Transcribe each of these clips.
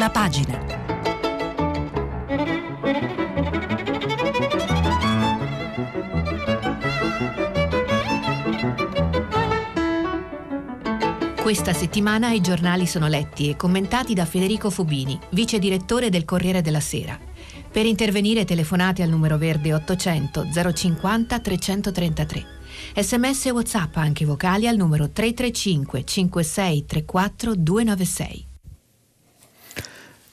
prima pagina. Questa settimana i giornali sono letti e commentati da Federico Fubini, vice direttore del Corriere della Sera. Per intervenire telefonate al numero verde 800 050 333. Sms e WhatsApp anche vocali al numero 335 56 34 296.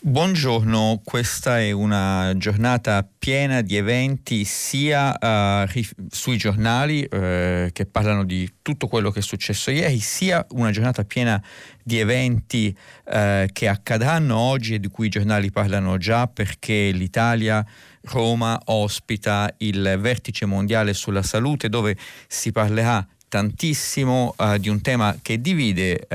Buongiorno, questa è una giornata piena di eventi sia uh, sui giornali uh, che parlano di tutto quello che è successo ieri, sia una giornata piena di eventi uh, che accadranno oggi e di cui i giornali parlano già perché l'Italia Roma ospita il vertice mondiale sulla salute dove si parlerà tantissimo di un tema che divide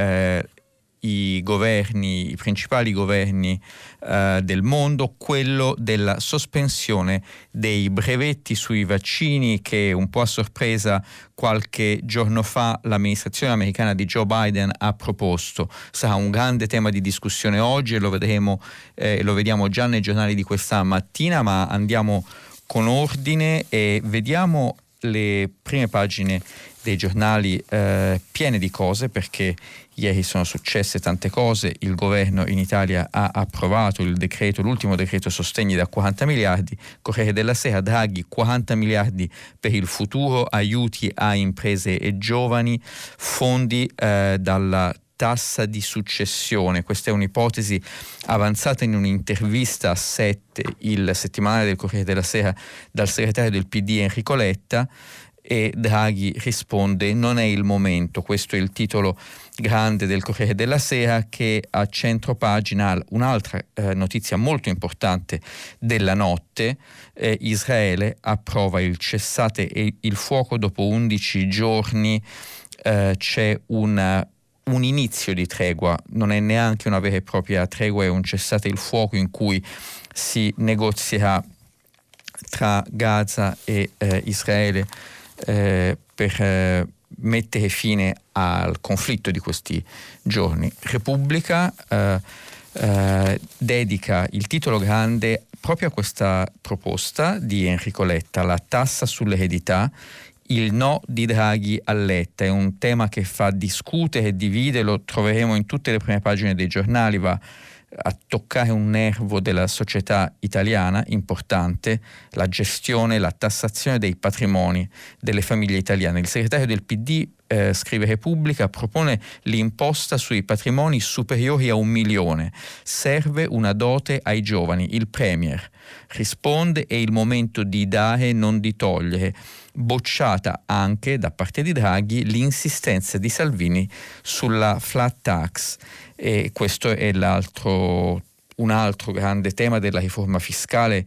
i governi, i principali governi eh, del mondo, quello della sospensione dei brevetti sui vaccini che un po' a sorpresa qualche giorno fa l'amministrazione americana di Joe Biden ha proposto. Sarà un grande tema di discussione oggi e lo vedremo, eh, lo vediamo già nei giornali di questa mattina, ma andiamo con ordine e vediamo le prime pagine dei giornali eh, piene di cose perché ieri sono successe tante cose, il governo in Italia ha approvato decreto, l'ultimo decreto sostegni da 40 miliardi, Corriere della Sera, Draghi 40 miliardi per il futuro, aiuti a imprese e giovani, fondi eh, dalla tassa di successione. Questa è un'ipotesi avanzata in un'intervista a 7 il settimanale del Corriere della Sera dal segretario del PD Enrico Letta e Draghi risponde non è il momento, questo è il titolo grande del Corriere della Sera che a centro pagina un'altra eh, notizia molto importante della notte, eh, Israele approva il cessate il fuoco dopo 11 giorni, eh, c'è una un inizio di tregua, non è neanche una vera e propria tregua, è un cessate il fuoco in cui si negozierà tra Gaza e eh, Israele eh, per eh, mettere fine al conflitto di questi giorni. Repubblica eh, eh, dedica il titolo grande proprio a questa proposta di Enrico Letta, la tassa sull'eredità, il no di Draghi a Letta. È un tema che fa discutere e divide, lo troveremo in tutte le prime pagine dei giornali, va a toccare un nervo della società italiana importante, la gestione, la tassazione dei patrimoni delle famiglie italiane. Il segretario del PD eh, scrive Repubblica, propone l'imposta sui patrimoni superiori a un milione. Serve una dote ai giovani. Il Premier risponde è il momento di dare, non di togliere. Bocciata anche da parte di Draghi l'insistenza di Salvini sulla flat tax e questo è un altro grande tema della riforma fiscale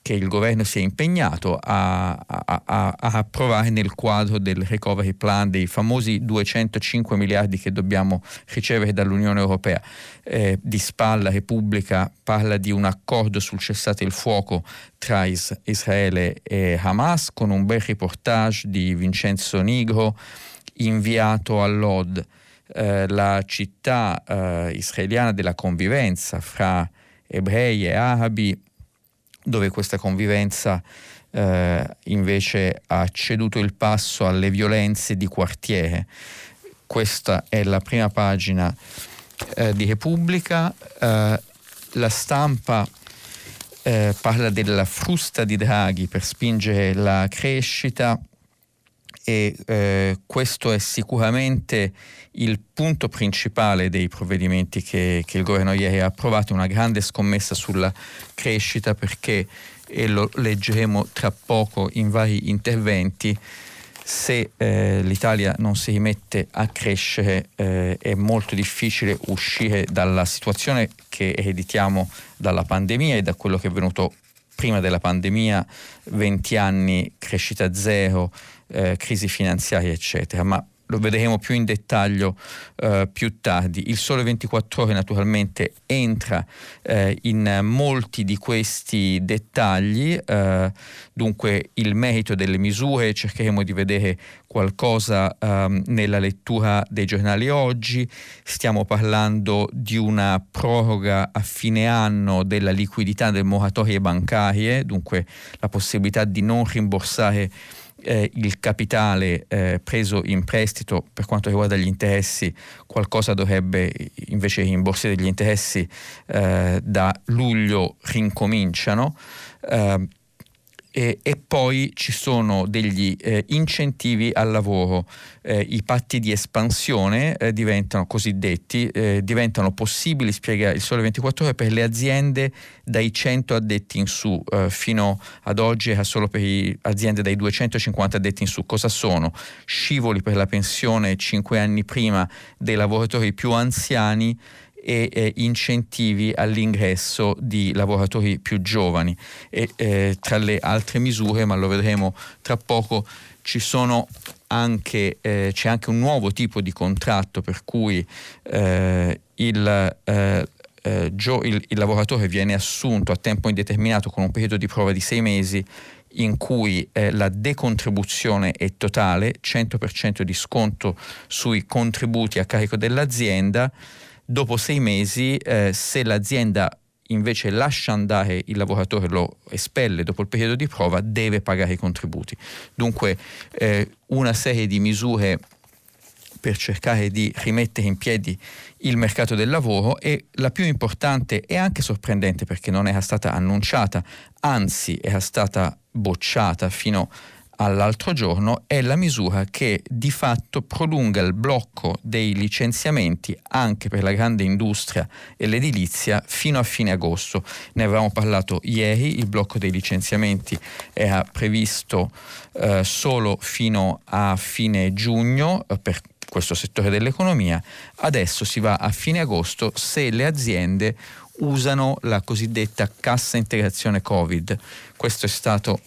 che il governo si è impegnato a, a, a, a, approvare nel quadro del recovery plan dei famosi 205 miliardi che dobbiamo ricevere dall'Unione Europea. Eh, di spalla Repubblica parla di un accordo sul cessate il fuoco tra is- Israele e Hamas con un bel reportage di Vincenzo Nigro inviato all'OD, eh, la città eh, israeliana della convivenza fra ebrei e arabi dove questa convivenza eh, invece ha ceduto il passo alle violenze di quartiere. Questa è la prima pagina eh, di Repubblica. La stampa eh, parla della frusta di Draghi per spingere la crescita e eh, questo è sicuramente il punto principale dei provvedimenti che, che, il governo ieri ha approvato, una grande scommessa sulla crescita perché, e lo leggeremo tra poco in vari interventi, se eh, l'Italia non si rimette a crescere eh, è molto difficile uscire dalla situazione che ereditiamo dalla pandemia e da quello che è venuto prima della pandemia, 20 anni crescita zero, eh, crisi finanziaria, eccetera. Ma lo vedremo più in dettaglio eh, più tardi. Il Sole 24 ore naturalmente entra eh, in molti di questi dettagli, eh, dunque il merito delle misure cercheremo di vedere qualcosa ehm, nella lettura dei giornali oggi, stiamo parlando di una proroga a fine anno della liquidità delle moratorie bancarie, dunque la possibilità di non rimborsare eh, il capitale eh, preso in prestito per quanto riguarda gli interessi, qualcosa dovrebbe invece i degli interessi eh, da luglio rincominciano. Eh, e, poi ci sono degli eh, incentivi al lavoro. Eh, I patti di espansione eh, diventano cosiddetti, eh, diventano possibili, spiega il Sole 24 ore, per le aziende dai 100 addetti in su, eh, fino ad oggi era solo per aziende dai 250 addetti in su. Cosa sono? Scivoli per la pensione 5 anni prima dei lavoratori più anziani e eh, incentivi all'ingresso di lavoratori più giovani. E, eh, tra le altre misure, ma lo vedremo tra poco, anche, eh, c'è anche un nuovo tipo di contratto per cui eh, il, eh, eh, il, il lavoratore viene assunto a tempo indeterminato con un periodo di prova di sei mesi in cui eh, la decontribuzione è totale, 100% di sconto sui contributi a carico dell'azienda, dopo sei mesi eh, se l'azienda invece lascia andare il lavoratore, lo espelle dopo il periodo di prova, deve pagare i contributi. Dunque eh, una serie di misure per cercare di rimettere in piedi il mercato del lavoro e la più importante e anche sorprendente perché non era stata annunciata, anzi era stata bocciata fino a all'altro giorno è la misura che di fatto prolunga il blocco dei licenziamenti anche per la grande industria e l'edilizia fino a fine agosto. Ne avevamo parlato ieri, il blocco dei licenziamenti era previsto eh, solo fino a fine giugno eh, per questo settore dell'economia, adesso si va a fine agosto se le aziende usano la cosiddetta cassa integrazione Covid. Questo è stato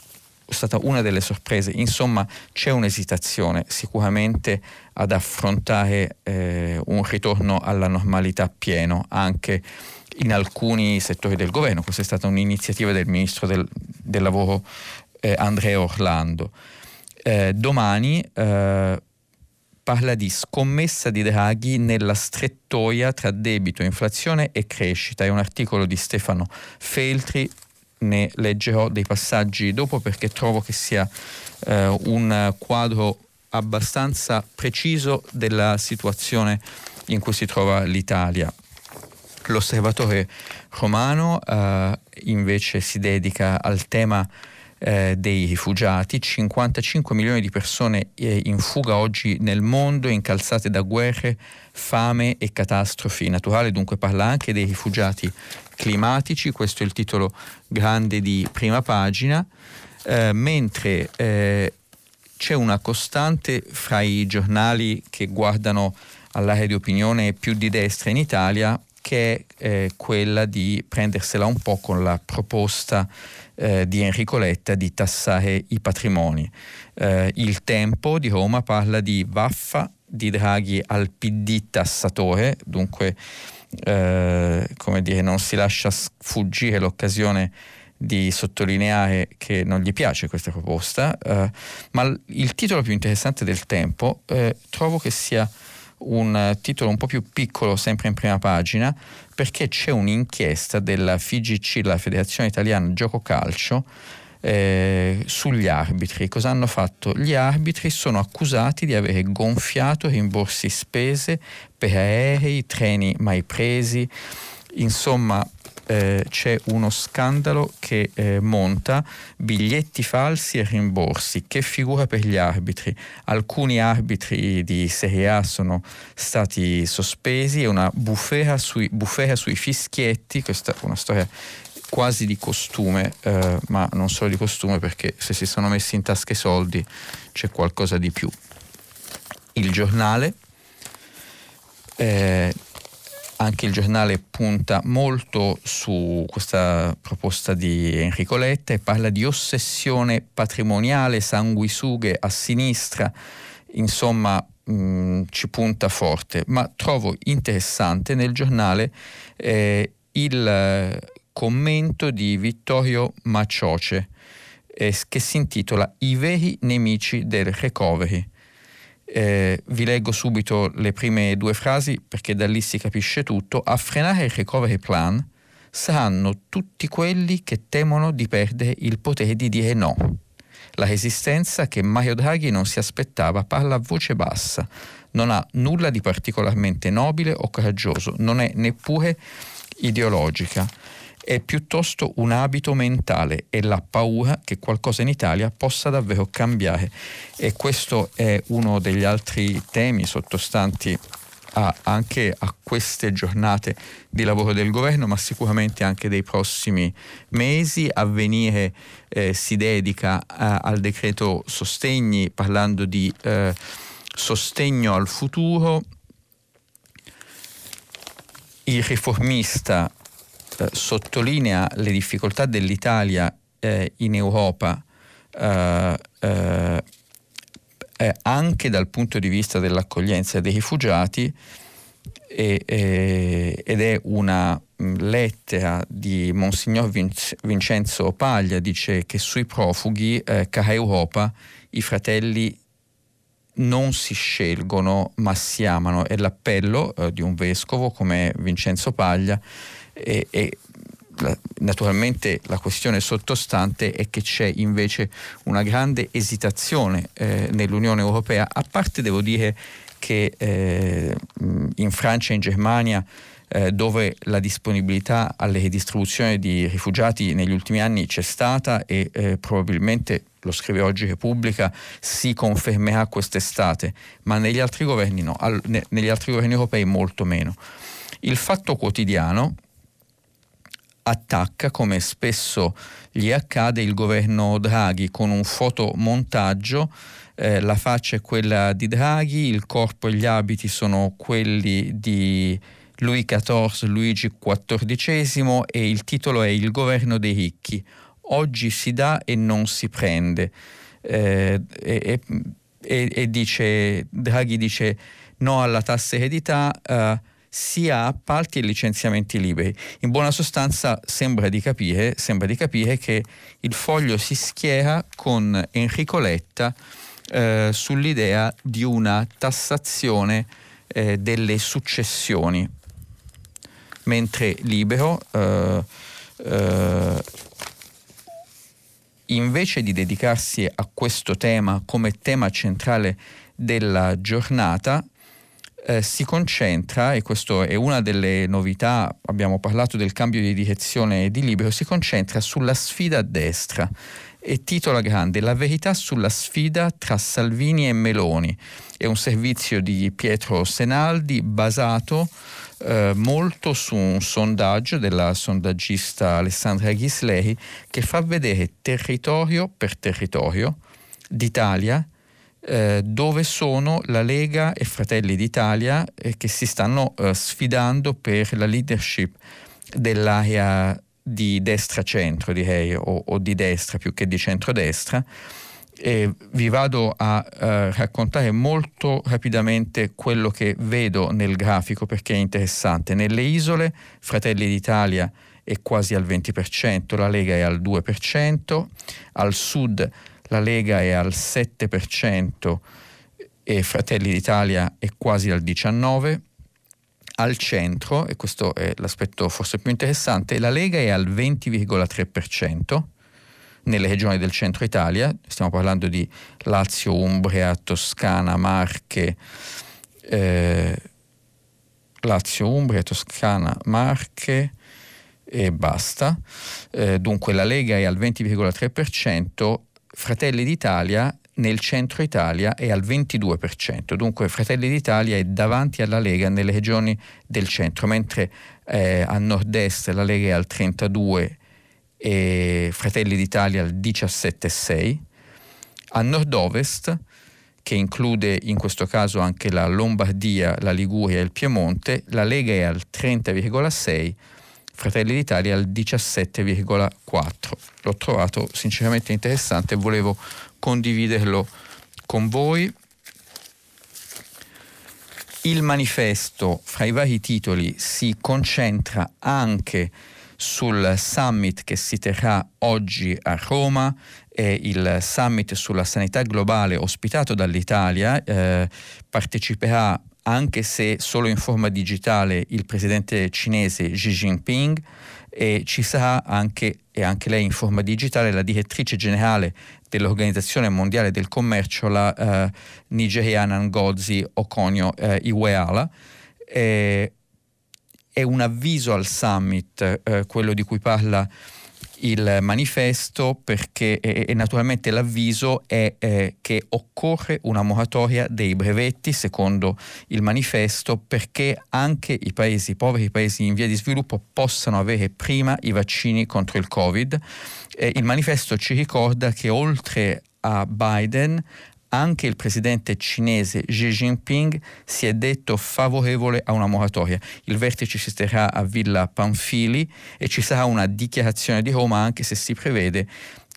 è stata una delle sorprese. Insomma, c'è un'esitazione sicuramente ad affrontare eh, un ritorno alla normalità pieno anche in alcuni settori del governo. Questa è stata un'iniziativa del ministro del, del lavoro eh, Andrea Orlando. Eh, domani eh, parla di scommessa di Draghi nella strettoia tra debito, inflazione e crescita. È un articolo di Stefano Feltri ne leggerò dei passaggi dopo perché trovo che sia eh, un quadro abbastanza preciso della situazione in cui si trova l'Italia. L'osservatore romano eh, invece si dedica al tema eh, dei rifugiati, 55 milioni di persone eh, in fuga oggi nel mondo, incalzate da guerre, fame e catastrofi. Naturali, dunque parla anche dei rifugiati climatici, questo è il titolo grande di prima pagina, eh, mentre eh, c'è una costante fra i giornali che guardano all'area di opinione più di destra in Italia che è eh, quella di prendersela un po' con la proposta eh, di Enrico Letta di tassare i patrimoni. Eh, il Tempo di Roma parla di vaffa di Draghi al PD tassatore, dunque eh, come dire, non si lascia sfuggire l'occasione di sottolineare che non gli piace questa proposta, eh, ma il titolo più interessante del tempo eh, trovo che sia un titolo un po' più piccolo, sempre in prima pagina, perché c'è un'inchiesta della FIGC, la Federazione Italiana Gioco Calcio, eh, sugli arbitri. Cosa hanno fatto? Gli arbitri sono accusati di avere gonfiato rimborsi spese per aerei, treni mai presi, insomma eh, c'è uno scandalo che eh, monta biglietti falsi e rimborsi. Che figura per gli arbitri? Alcuni arbitri di Serie A sono stati sospesi e una bufera sui, bufera sui fischietti, questa è una storia quasi di costume, eh, ma non solo di costume perché se si sono messi in tasca i soldi c'è qualcosa di più. Il giornale, eh, anche il giornale punta molto su questa proposta di Enrico Letta e parla di ossessione patrimoniale, sanguisughe a sinistra, insomma mh, mm, ci punta forte, ma trovo interessante nel giornale eh, il commento di Vittorio Macioce eh, che si intitola I veri nemici del recovery. Eh, vi leggo subito le prime due frasi perché da lì si capisce tutto. A frenare il recovery plan saranno tutti quelli che temono di perdere il potere di dire no. La resistenza che Mario Draghi non si aspettava parla a voce bassa, non ha nulla di particolarmente nobile o coraggioso, non è neppure ideologica è piuttosto un abito mentale e la paura che qualcosa in Italia possa davvero cambiare. E questo è uno degli altri temi sottostanti a, anche a queste giornate di lavoro del governo, ma sicuramente anche dei prossimi mesi. Avvenire eh, si dedica a, al decreto sostegni parlando di eh, sostegno al futuro. Il riformista eh, sottolinea le difficoltà dell'Italia eh, in Europa eh, eh, eh, anche dal punto di vista dell'accoglienza dei rifugiati e, ed è una mm, lettera di Monsignor Vincenzo Paglia, dice che sui profughi, cara Europa, i fratelli non si scelgono ma si amano. È l'appello eh, di un vescovo come Vincenzo Paglia e, e naturalmente la questione sottostante è che c'è invece una grande esitazione eh, nell'Unione Europea, a parte devo dire che eh, in Francia e in Germania eh, dove la disponibilità alle redistribuzioni di rifugiati negli ultimi anni c'è stata e eh, probabilmente, lo scrive oggi Repubblica, si confermerà quest'estate, ma negli altri governi no, al, ne, negli altri governi europei molto meno. Il fatto quotidiano, attacca, come spesso gli accade, il governo Draghi con un fotomontaggio. Eh, la faccia è quella di Draghi, il corpo e gli abiti sono quelli di Louis XIV, Luigi XIV e il titolo è Il governo dei ricchi. Oggi si dà e non si prende. Eh, e, e, e, dice, Draghi dice no alla tassa eredità. Eh, sia appalti e licenziamenti liberi. In buona sostanza sembra di capire, sembra di capire che il foglio si schiera con Enrico Letta eh, sull'idea di una tassazione eh, delle successioni, mentre Libero eh, eh invece di dedicarsi a questo tema come tema centrale della giornata, eh, si concentra, e questa è una delle novità, abbiamo parlato del cambio di direzione di Libero, si concentra sulla sfida a destra e titola grande La verità sulla sfida tra Salvini e Meloni. È un servizio di Pietro Senaldi basato eh, molto su un sondaggio della sondaggista Alessandra Ghisleri che fa vedere territorio per territorio d'Italia eh, dove sono la Lega e Fratelli d'Italia eh, che si stanno eh, sfidando per la leadership dell'area di destra-centro, direi, o, o, di destra più che di centrodestra. E vi vado a uh, raccontare molto rapidamente quello che vedo nel grafico perché è interessante. Nelle isole Fratelli d'Italia è quasi al 20%, la Lega è al 2%, al sud la Lega è al 7% e Fratelli d'Italia è quasi al 19%. Al centro, e questo è l'aspetto forse più interessante, la Lega è al 20,3% nelle regioni del centro Italia, stiamo parlando di Lazio, Umbria, Toscana, Marche, eh, Lazio, Umbria, Toscana, Marche e basta. Eh, dunque la Lega è al 20,3%, Fratelli d'Italia nel centro Italia è al 22%, dunque Fratelli d'Italia è davanti alla Lega nelle regioni del centro, mentre eh, a nord-est la Lega è al 32% e Fratelli d'Italia al 17,6%, a nord-ovest, che include in questo caso anche la Lombardia, la Liguria e il Piemonte, la Lega è al 30,6%, Fratelli d'Italia al 17,4. L'ho trovato sinceramente interessante e volevo condividerlo con voi. Il manifesto, fra i vari titoli, si concentra anche sul summit che si terrà oggi a Roma, è il summit sulla sanità globale ospitato dall'Italia, eh, parteciperà anche se solo in forma digitale il presidente cinese Xi Jinping e ci sarà anche, e anche lei in forma digitale, la direttrice generale dell'Organizzazione Mondiale del Commercio, la eh, nigeriana Ngozi Okonio eh, Iweala. Eh, è un avviso al summit, eh, quello di cui parla il manifesto perché e, e naturalmente l'avviso è eh, che occorre una moratoria dei brevetti secondo il manifesto perché anche i paesi poveri, i paesi in via di sviluppo possano avere prima i vaccini contro il Covid. Eh, il manifesto ci ricorda che oltre a Biden anche il presidente cinese Xi Jinping si è detto favorevole a una moratoria. Il vertice si terrà a Villa Panfili e ci sarà una dichiarazione di Roma anche se si prevede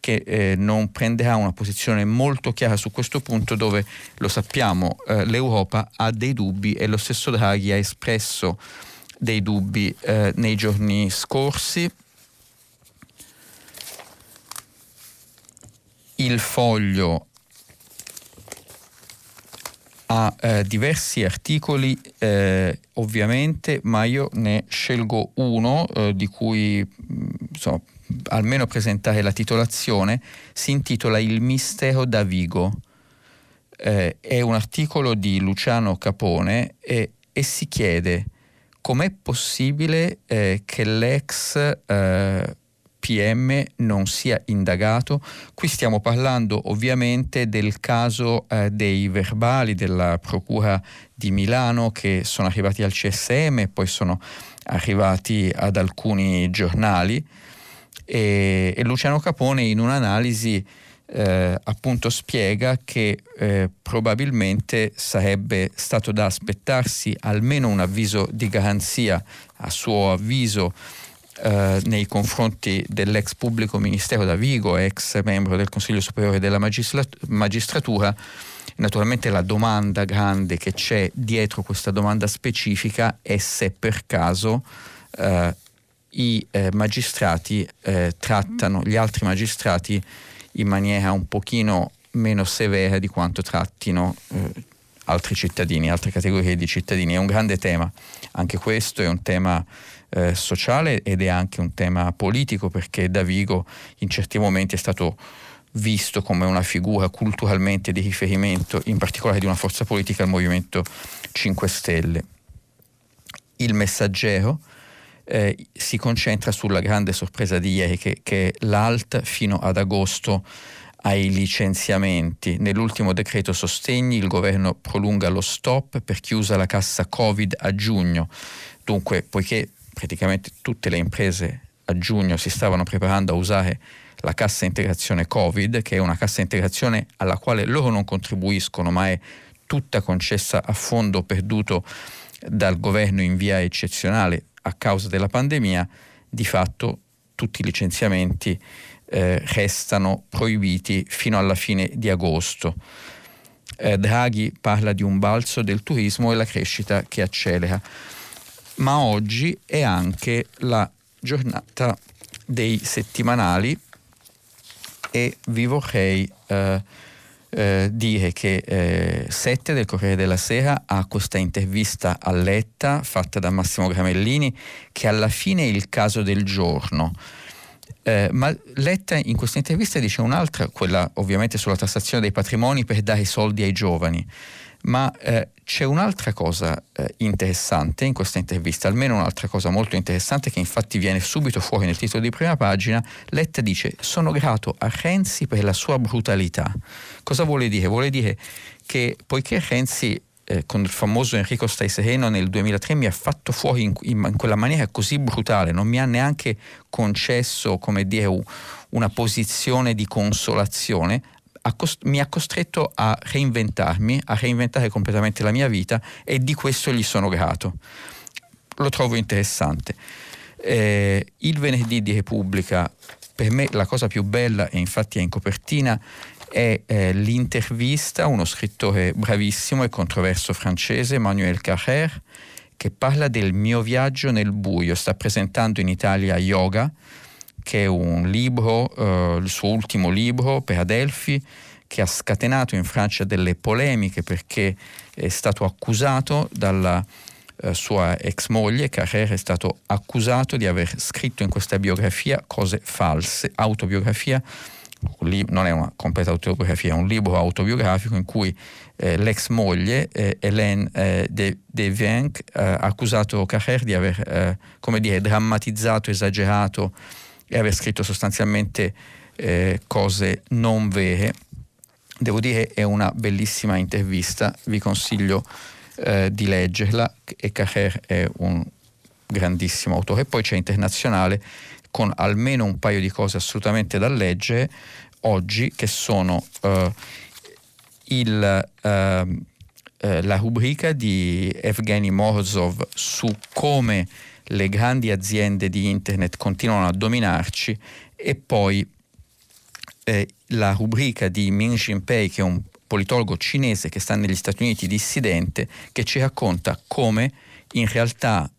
che eh, non prenderà una posizione molto chiara su questo punto dove, lo sappiamo, eh, l'Europa ha dei dubbi e lo stesso Draghi ha espresso dei dubbi eh, nei giorni scorsi. Il foglio ha eh, diversi articoli eh, ovviamente, ma io ne scelgo uno eh, di cui mm, insomma, almeno presentare la titolazione, si intitola Il mistero da Vigo. Eh, è un articolo di Luciano Capone e, e si chiede com'è possibile eh, che l'ex eh, PM non sia indagato. Qui stiamo parlando ovviamente del caso eh, dei verbali della Procura di Milano che sono arrivati al CSM e poi sono arrivati ad alcuni giornali e, e Luciano Capone in un'analisi eh, appunto spiega che eh, probabilmente sarebbe stato da aspettarsi almeno un avviso di garanzia a suo avviso eh, nei confronti dell'ex pubblico ministero da Vigo, ex membro del Consiglio Superiore della Magistratura. Naturalmente la domanda grande che c'è dietro questa domanda specifica è se per caso eh, i eh, magistrati eh, trattano gli altri magistrati in maniera un pochino meno severa di quanto trattino eh, altri cittadini, altre categorie di cittadini. È un grande tema, anche questo è un tema eh, sociale ed è anche un tema politico perché Davigo in certi momenti è stato visto come una figura culturalmente di riferimento, in particolare di una forza politica, il Movimento 5 Stelle. Il messaggero eh, si concentra sulla grande sorpresa di ieri che, che l'ALT fino ad agosto ai licenziamenti. Nell'ultimo decreto sostegni il governo prolunga lo stop per chi usa la cassa Covid a giugno. Dunque, poiché praticamente tutte le imprese a giugno si stavano preparando a usare la cassa integrazione Covid, che è una cassa integrazione alla quale loro non contribuiscono, ma è tutta concessa a fondo perduto dal governo in via eccezionale a causa della pandemia, di fatto tutti i licenziamenti eh, restano proibiti fino alla fine di agosto. Eh, Draghi parla di un balzo del turismo e la crescita che accelera ma oggi è anche la giornata dei settimanali e vi vorrei eh, eh, dire che eh, Sette del Corriere della Sera ha questa intervista a Letta fatta da Massimo Gramellini che alla fine è il caso del giorno. Eh, ma Letta in questa intervista dice un'altra, quella ovviamente sulla tassazione dei patrimoni per dare soldi ai giovani. Ma eh, c'è un'altra cosa eh, interessante in questa intervista, almeno un'altra cosa molto interessante che infatti viene subito fuori nel titolo di prima pagina. Letta dice sono grato a Renzi per la sua brutalità. Cosa vuole dire? Vuole dire che poiché Renzi eh, con il famoso Enrico Stai Sereno nel 2003 mi ha fatto fuori in, in, in, quella maniera così brutale, non mi ha neanche concesso, come dire, una posizione di consolazione, mi ha costretto a reinventarmi, a reinventare completamente la mia vita e di questo gli sono grato. Lo trovo interessante. Eh, il venerdì di Repubblica, per me la cosa più bella, e infatti è in copertina, è eh, l'intervista a uno scrittore bravissimo e controverso francese, Manuel Carrère, che parla del mio viaggio nel buio, sta presentando in Italia Yoga, che è un libro, eh, il suo ultimo libro per Adelphi, che ha scatenato in Francia delle polemiche perché è stato accusato dalla eh, sua ex moglie, Carrère è stato accusato di aver scritto in questa biografia cose false, autobiografia. Non è una completa autobiografia, è un libro autobiografico in cui eh, l'ex moglie eh, Hélène eh, de, de Vienck eh, ha accusato Carrère di aver eh, dire, drammatizzato, esagerato e aver scritto sostanzialmente eh, cose non vere. Devo dire è una bellissima intervista, vi consiglio di leggerla e Carrère è un grandissimo autore. Poi c'è Internazionale con almeno un paio di cose assolutamente da leggere oggi che sono uh, il, uh, la rubrica di Evgeny Morozov su come le grandi aziende di internet continuano a dominarci e poi eh, la rubrica di Min Jinpei che è un politologo cinese che sta negli Stati Uniti dissidente che ci racconta come in realtà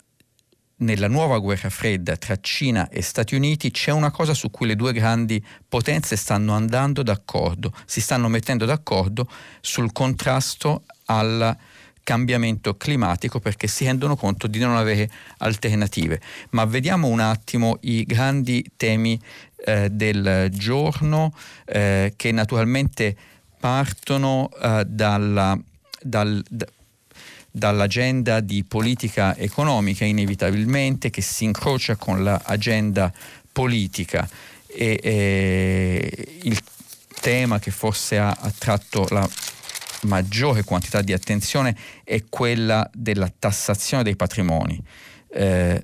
nella nuova guerra fredda tra Cina e Stati Uniti c'è una cosa su cui le due grandi potenze stanno andando d'accordo, si stanno mettendo d'accordo sul contrasto al cambiamento climatico perché si rendono conto di non avere alternative. Ma vediamo un attimo i grandi temi eh, del giorno eh, che naturalmente partono eh, dalla, dal, da, dall'agenda di politica economica inevitabilmente che si incrocia con l'agenda politica e, e il tema che forse ha attratto la maggiore quantità di attenzione è quella della tassazione dei patrimoni. Eh,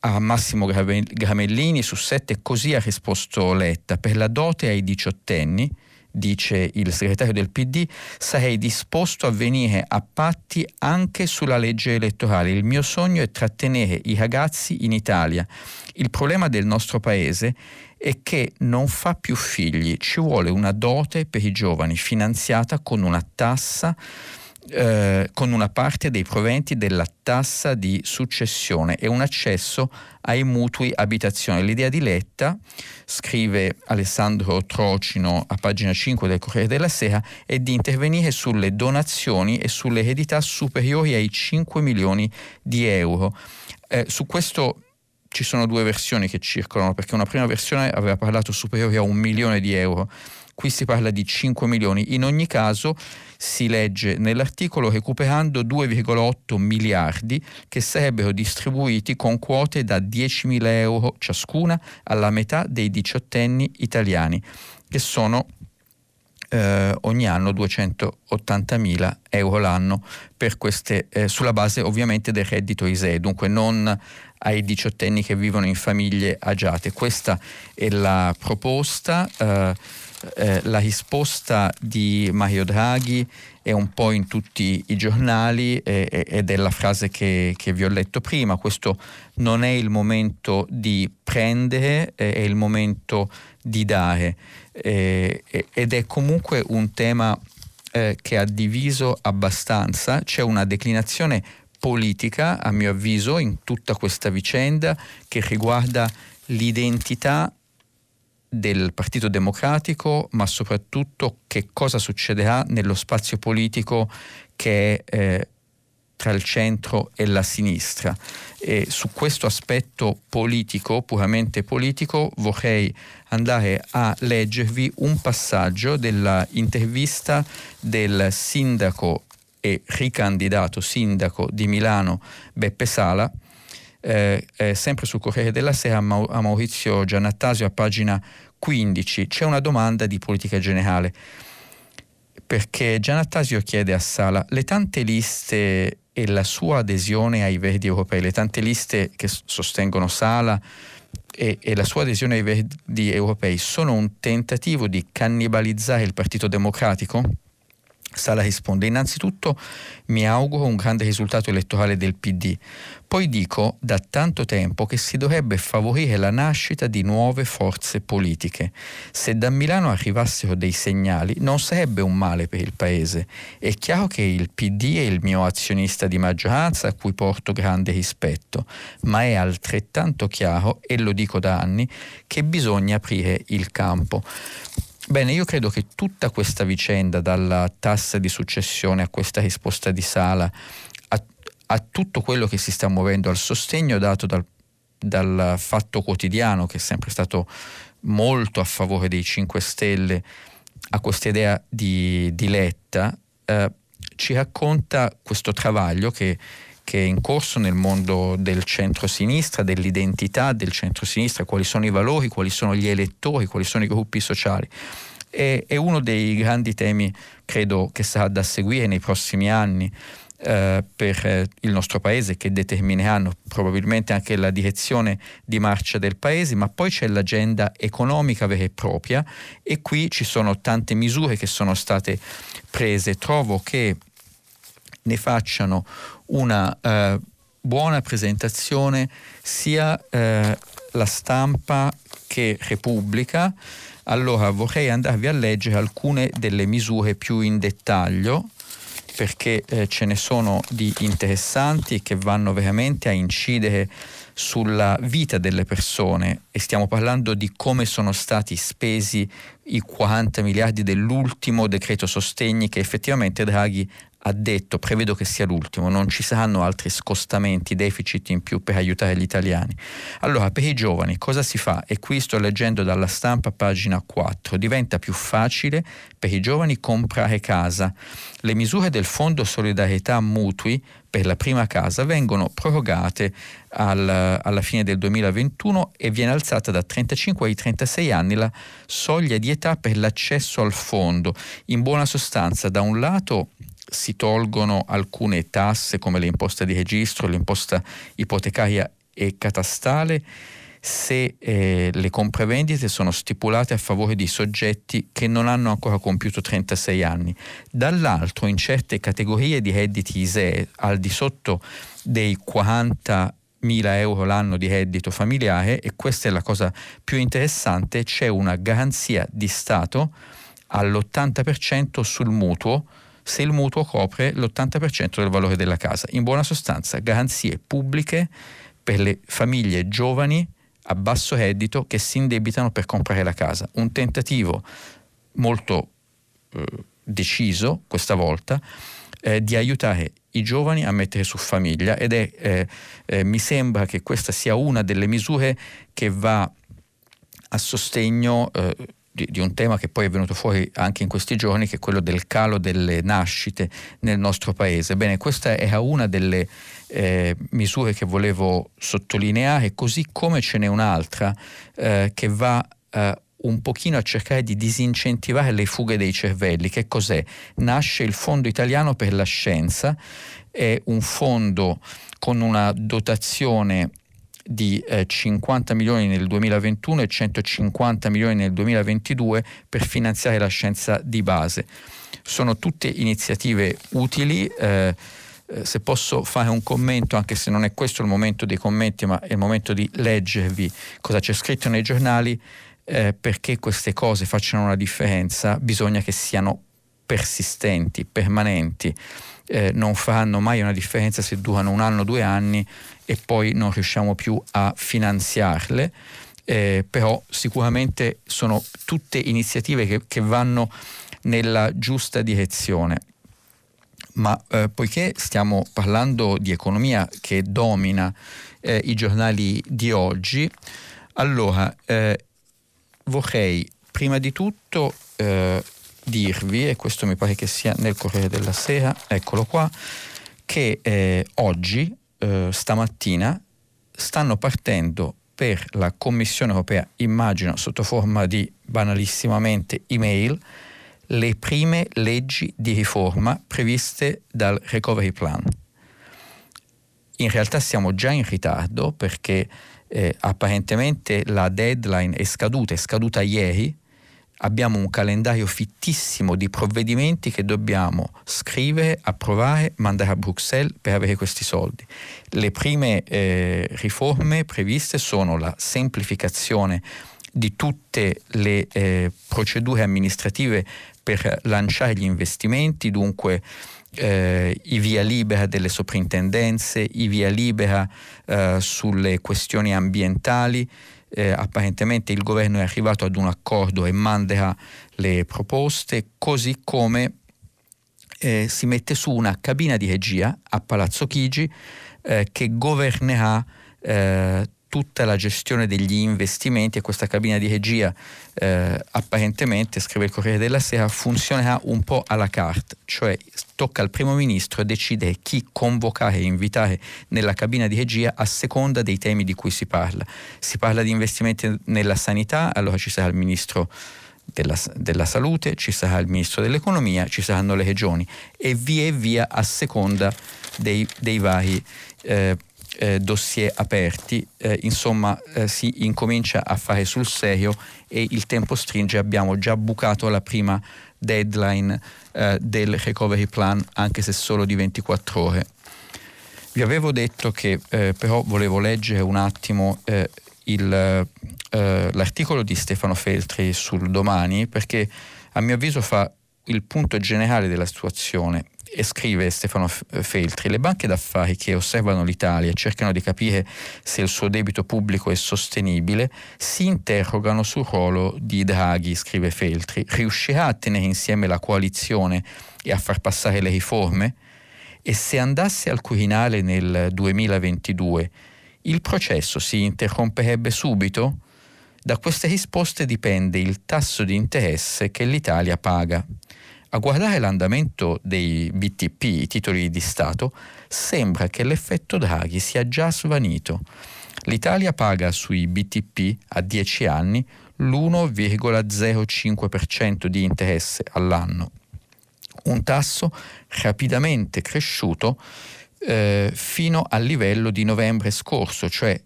a Massimo Gramellini su sette così ha risposto Letta per la dote ai diciottenni dice il segretario del PD, sarei disposto a venire a patti anche sulla legge elettorale. Il mio sogno è trattenere i ragazzi in Italia. Il problema del nostro paese è che non fa più figli, ci vuole una dote per i giovani finanziata con una tassa eh, con una parte dei proventi della tassa di successione e un accesso ai mutui abitazione. L'idea di Letta, scrive Alessandro Trocino a pagina 5 del Corriere della Sera, è di intervenire sulle donazioni e sulle eredità superiori ai 5 milioni di euro. Eh, su questo ci sono due versioni che circolano, perché una prima versione aveva parlato superiori a un milione di euro qui si parla di 5 milioni. In ogni caso si legge nell'articolo recuperando 2,8 miliardi che sarebbero distribuiti con quote da 10.000 euro ciascuna alla metà dei diciottenni italiani, che sono eh, ogni anno 280.000 euro l'anno queste, eh, sulla base ovviamente del reddito ISEE, dunque non ai diciottenni che vivono in famiglie agiate. Questa è la proposta. Eh, eh, la risposta di Mario Draghi è un po' in tutti i giornali eh, ed è la frase che, che, vi ho letto prima, questo non è il momento di prendere, è il momento di dare. Eh, ed è comunque un tema eh, che ha diviso abbastanza, c'è una declinazione politica a mio avviso in tutta questa vicenda che riguarda l'identità del Partito Democratico, ma soprattutto che cosa succederà nello spazio politico che è eh, tra il centro e la sinistra. E su questo aspetto politico, puramente politico, vorrei andare a leggervi un passaggio dell'intervista del sindaco e ricandidato sindaco di Milano Beppe Sala, eh, eh, sempre sul Corriere della Sera a Maurizio Giannattasio a pagina 15 c'è una domanda di politica generale perché Giannattasio chiede a Sala le tante liste e la sua adesione ai Verdi europei, le tante liste che sostengono Sala e, e, la sua adesione ai Verdi europei sono un tentativo di cannibalizzare il Partito Democratico? Sala risponde, innanzitutto mi auguro un grande risultato elettorale del PD, poi dico da tanto tempo che si dovrebbe favorire la nascita di nuove forze politiche. Se da Milano arrivassero dei segnali non sarebbe un male per il Paese. È chiaro che il PD è il mio azionista di maggioranza a cui porto grande rispetto, ma è altrettanto chiaro, e lo dico da anni, che bisogna aprire il campo. Bene, io credo che tutta questa vicenda, dalla tassa di successione a questa risposta di Sala, a, a tutto quello che si sta muovendo, al sostegno dato dal, dal, Fatto Quotidiano, che è sempre stato molto a favore dei 5 Stelle, a questa idea di, di Letta, eh, ci racconta questo travaglio che che è in corso nel mondo del centro-sinistra, dell'identità del centro-sinistra, quali sono i valori, quali sono gli elettori, quali sono i gruppi sociali. È, è uno dei grandi temi, credo, che sarà da seguire nei prossimi anni. Eh, per eh, il nostro paese che determineranno probabilmente anche la direzione di marcia del paese, ma poi c'è l'agenda economica vera e propria e qui ci sono tante misure che sono state prese. Trovo che ne facciano una eh, buona presentazione sia eh, la stampa che Repubblica. Allora vorrei andarvi a leggere alcune delle misure più in dettaglio perché eh, ce ne sono di interessanti che vanno veramente a incidere sulla vita delle persone e stiamo parlando di come sono stati spesi i 40 miliardi dell'ultimo decreto sostegni che effettivamente Draghi ha detto, prevedo che sia l'ultimo, non ci saranno altri scostamenti, deficit in più per aiutare gli italiani. Allora, per i giovani cosa si fa? E qui sto leggendo dalla stampa, pagina 4, diventa più facile per i giovani comprare casa. Le misure del Fondo Solidarietà Mutui per la prima casa vengono prorogate al, alla fine del 2021 e viene alzata da 35 ai 36 anni la soglia di età per l'accesso al fondo. In buona sostanza, da un lato si tolgono alcune tasse come l'imposta di registro, l'imposta ipotecaria e catastale se eh, le compravendite sono stipulate a favore di soggetti che non hanno ancora compiuto 36 anni. Dall'altro, in certe categorie di redditi ISEE al di sotto dei 40 mila euro l'anno di reddito familiare, e questa è la cosa più interessante, c'è una garanzia di Stato all'80% sul mutuo se il mutuo copre l'80% del valore della casa. In buona sostanza, garanzie pubbliche per le famiglie giovani a basso reddito che si indebitano per comprare la casa. Un tentativo molto eh, deciso questa volta eh, di aiutare i giovani a mettere su famiglia ed è, eh, eh mi sembra che questa sia una delle misure che va a sostegno eh, di, di, un tema che poi è venuto fuori anche in questi giorni, che è quello del calo delle nascite nel nostro paese. Bene, questa era una delle eh, misure che volevo sottolineare, così come ce n'è un'altra eh, che va eh, un pochino a cercare di disincentivare le fughe dei cervelli. Che cos'è? Nasce il Fondo Italiano per la Scienza, è un fondo con una dotazione di eh, 50 milioni nel 2021 e 150 milioni nel 2022 per finanziare la scienza di base. Sono tutte iniziative utili. Eh, eh, se posso fare un commento, anche se non è questo il momento dei commenti, ma è il momento di leggervi cosa c'è scritto nei giornali, eh, perché queste cose facciano una differenza, bisogna che siano persistenti, permanenti. Eh, non faranno mai una differenza se durano un anno, due anni e poi non riusciamo più a finanziarle. Eh, però sicuramente sono tutte iniziative che, che vanno nella giusta direzione. Ma eh, poiché stiamo parlando di economia che domina eh, i giornali di oggi, allora eh, vorrei prima di tutto eh, dirvi, e questo mi pare che sia nel Corriere della Sera, eccolo qua, che eh, oggi, eh, stamattina, stanno partendo per la Commissione europea, immagino sotto forma di banalissimamente email, le prime leggi di riforma previste dal Recovery Plan. In realtà siamo già in ritardo perché eh, apparentemente la deadline è scaduta, è scaduta ieri, abbiamo un calendario fittissimo di provvedimenti che dobbiamo scrivere, approvare, mandare a Bruxelles per avere questi soldi. Le prime eh, riforme previste sono la semplificazione di tutte le eh, procedure amministrative per lanciare gli investimenti, dunque eh, i via libera delle soprintendenze, i via libera eh, sulle questioni ambientali, eh, apparentemente il governo è arrivato ad un accordo e manderà le proposte, così come eh, si mette su una cabina di regia a Palazzo Chigi eh, che governerà eh, tutta la gestione degli investimenti e questa cabina di regia eh, apparentemente, scrive il Corriere della Sera, funzionerà un po' alla carte, cioè tocca al primo ministro decidere chi convocare e invitare nella cabina di regia a seconda dei temi di cui si parla. Si parla di investimenti nella sanità, allora ci sarà il ministro della, della, salute, ci sarà il ministro dell'economia, ci saranno le regioni e via e via a seconda dei, dei vari eh, eh, dossier aperti, eh, insomma eh, si incomincia a fare sul serio e il tempo stringe, abbiamo già bucato la prima deadline eh, del recovery plan anche se solo di 24 ore. Vi avevo detto che eh, però volevo leggere un attimo eh, il, l'articolo di Stefano Feltri sul domani perché a mio avviso fa il punto generale della situazione e scrive Stefano Feltri, le banche d'affari che osservano l'Italia e cercano di capire se il suo debito pubblico è sostenibile, si interrogano sul ruolo di Draghi, scrive Feltri. Riuscirà a tenere insieme la coalizione e a far passare le riforme? E se andasse al Quirinale nel 2022, il processo si interromperebbe subito? Da queste risposte dipende il tasso di interesse che l'Italia paga. A guardare l'andamento dei BTP, i titoli di Stato, sembra che l'effetto Draghi sia già svanito. L'Italia paga sui BTP a 10 anni l'1,05% di interesse all'anno, un tasso rapidamente cresciuto eh, fino al livello di novembre scorso, cioè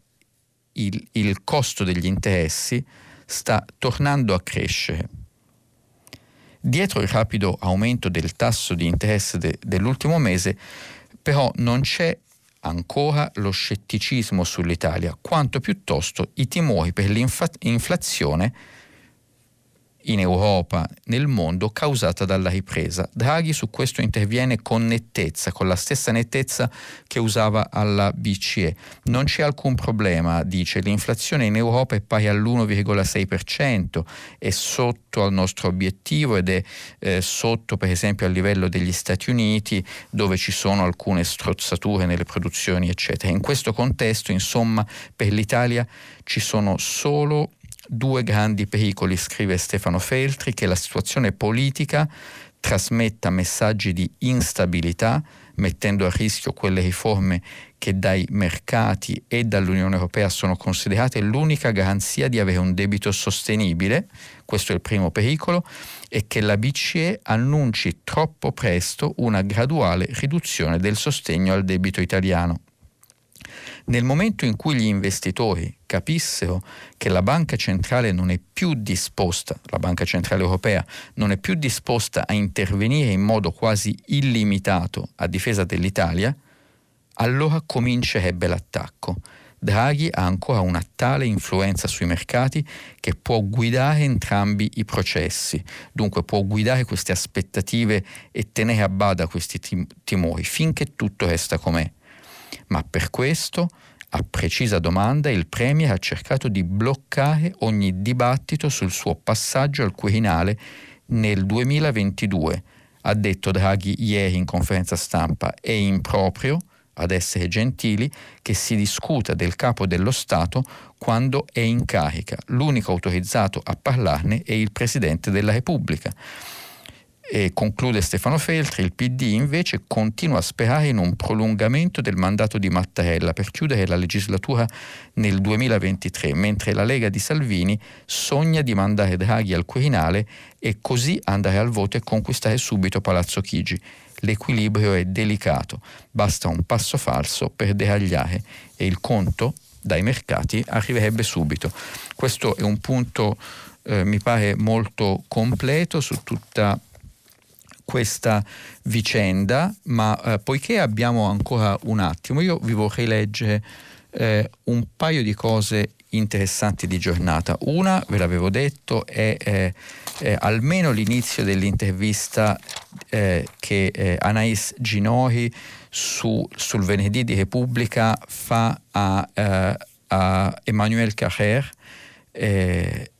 il, il costo degli interessi sta tornando a crescere. Dietro il rapido aumento del tasso di interesse de- dell'ultimo mese, però non c'è ancora lo scetticismo sull'Italia, quanto piuttosto i timori per l'inflazione in Europa, nel mondo, causata dalla ripresa. Draghi su questo interviene con nettezza, con la stessa nettezza che usava alla BCE. Non c'è alcun problema, dice, l'inflazione in Europa è pari all'1,6%, è sotto al nostro obiettivo ed è eh, sotto per esempio al livello degli Stati Uniti dove ci sono alcune strozzature nelle produzioni, eccetera. In questo contesto, insomma, per l'Italia ci sono solo due grandi pericoli, scrive Stefano Feltri, che la situazione politica trasmetta messaggi di instabilità, mettendo a rischio quelle riforme che dai mercati e dall'Unione Europea sono considerate l'unica garanzia di avere un debito sostenibile, questo è il primo pericolo, e che la BCE annunci troppo presto una graduale riduzione del sostegno al debito italiano. Nel momento in cui gli investitori capissero che la banca centrale non è più disposta, la banca centrale europea non è più disposta a intervenire in modo quasi illimitato a difesa dell'Italia, allora comincerebbe l'attacco. Draghi ha ancora una tale influenza sui mercati che può guidare entrambi i processi, dunque può guidare queste aspettative e tenere a bada questi tim- timori finché tutto resta com'è ma per questo, a precisa domanda, il Premier ha cercato di bloccare ogni dibattito sul suo passaggio al Quirinale nel 2022. Ha detto Draghi ieri in conferenza stampa, è improprio, ad essere gentili, che si discuta del capo dello Stato quando è in carica. L'unico autorizzato a parlarne è il Presidente della Repubblica. E conclude Stefano Feltri, il PD invece continua a sperare in un prolungamento del mandato di Mattarella per chiudere la legislatura nel 2023, mentre la Lega di Salvini sogna di mandare Draghi al Quirinale e così andare al voto e conquistare subito Palazzo Chigi. L'equilibrio è delicato, basta un passo falso per deragliare e il conto dai mercati arriverebbe subito. Questo è un punto eh, mi pare molto completo su tutta questa vicenda, ma eh, poiché abbiamo ancora un attimo, io vi vorrei leggere eh, un paio di cose interessanti di giornata. Una, ve l'avevo detto, è, è, è almeno l'inizio dell'intervista eh, che eh, Anais Ginori su, sul venerdì di Repubblica fa a, eh, a Emmanuel Carrère eh,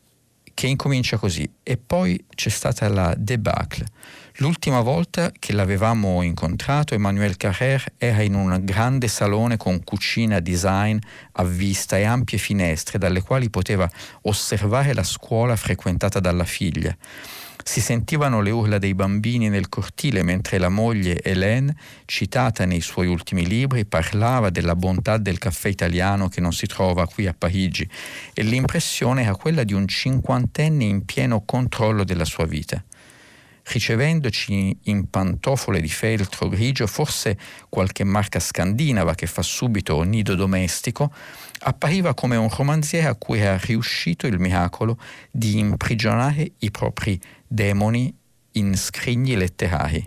che incomincia così e poi c'è stata la debacle L'ultima volta che l'avevamo incontrato, Emmanuel Carrère era in un grande salone con cucina design a vista e ampie finestre dalle quali poteva osservare la scuola frequentata dalla figlia. Si sentivano le urla dei bambini nel cortile mentre la moglie Hélène, citata nei suoi ultimi libri, parlava della bontà del caffè italiano che non si trova qui a Parigi e l'impressione era quella di un cinquantenne in pieno controllo della sua vita ricevendoci in pantofole di feltro grigio, forse qualche marca scandinava che fa subito nido domestico, appariva come un romanziere a cui era riuscito il miracolo di imprigionare i propri demoni in scrigni letterari.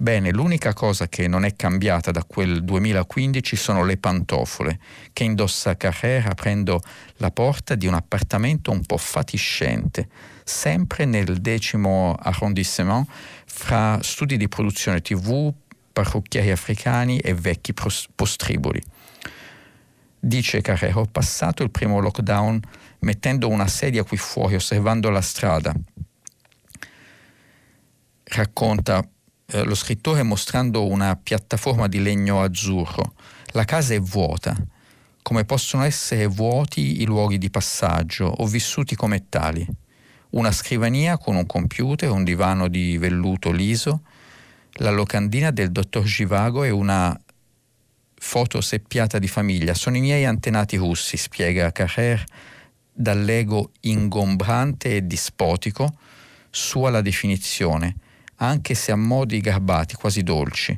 Bene, l'unica cosa che non è cambiata da quel 2015 sono le pantofole che indossa Carrera aprendo la porta di un appartamento un po' fatiscente, sempre nel decimo arrondissement, fra studi di produzione tv, parrucchieri africani e vecchi postriboli. Dice Carrera, ho passato il primo lockdown mettendo una sedia qui fuori, osservando la strada. Racconta eh, lo scrittore mostrando una piattaforma di legno azzurro. La casa è vuota, come possono essere vuoti i luoghi di passaggio o vissuti come tali. Una scrivania con un computer, un divano di velluto liso, la locandina del dottor Givago e una foto seppiata di famiglia. Sono i miei antenati russi, spiega Carrer, dall'ego ingombrante e dispotico, sua la definizione anche se a modi garbati, quasi dolci.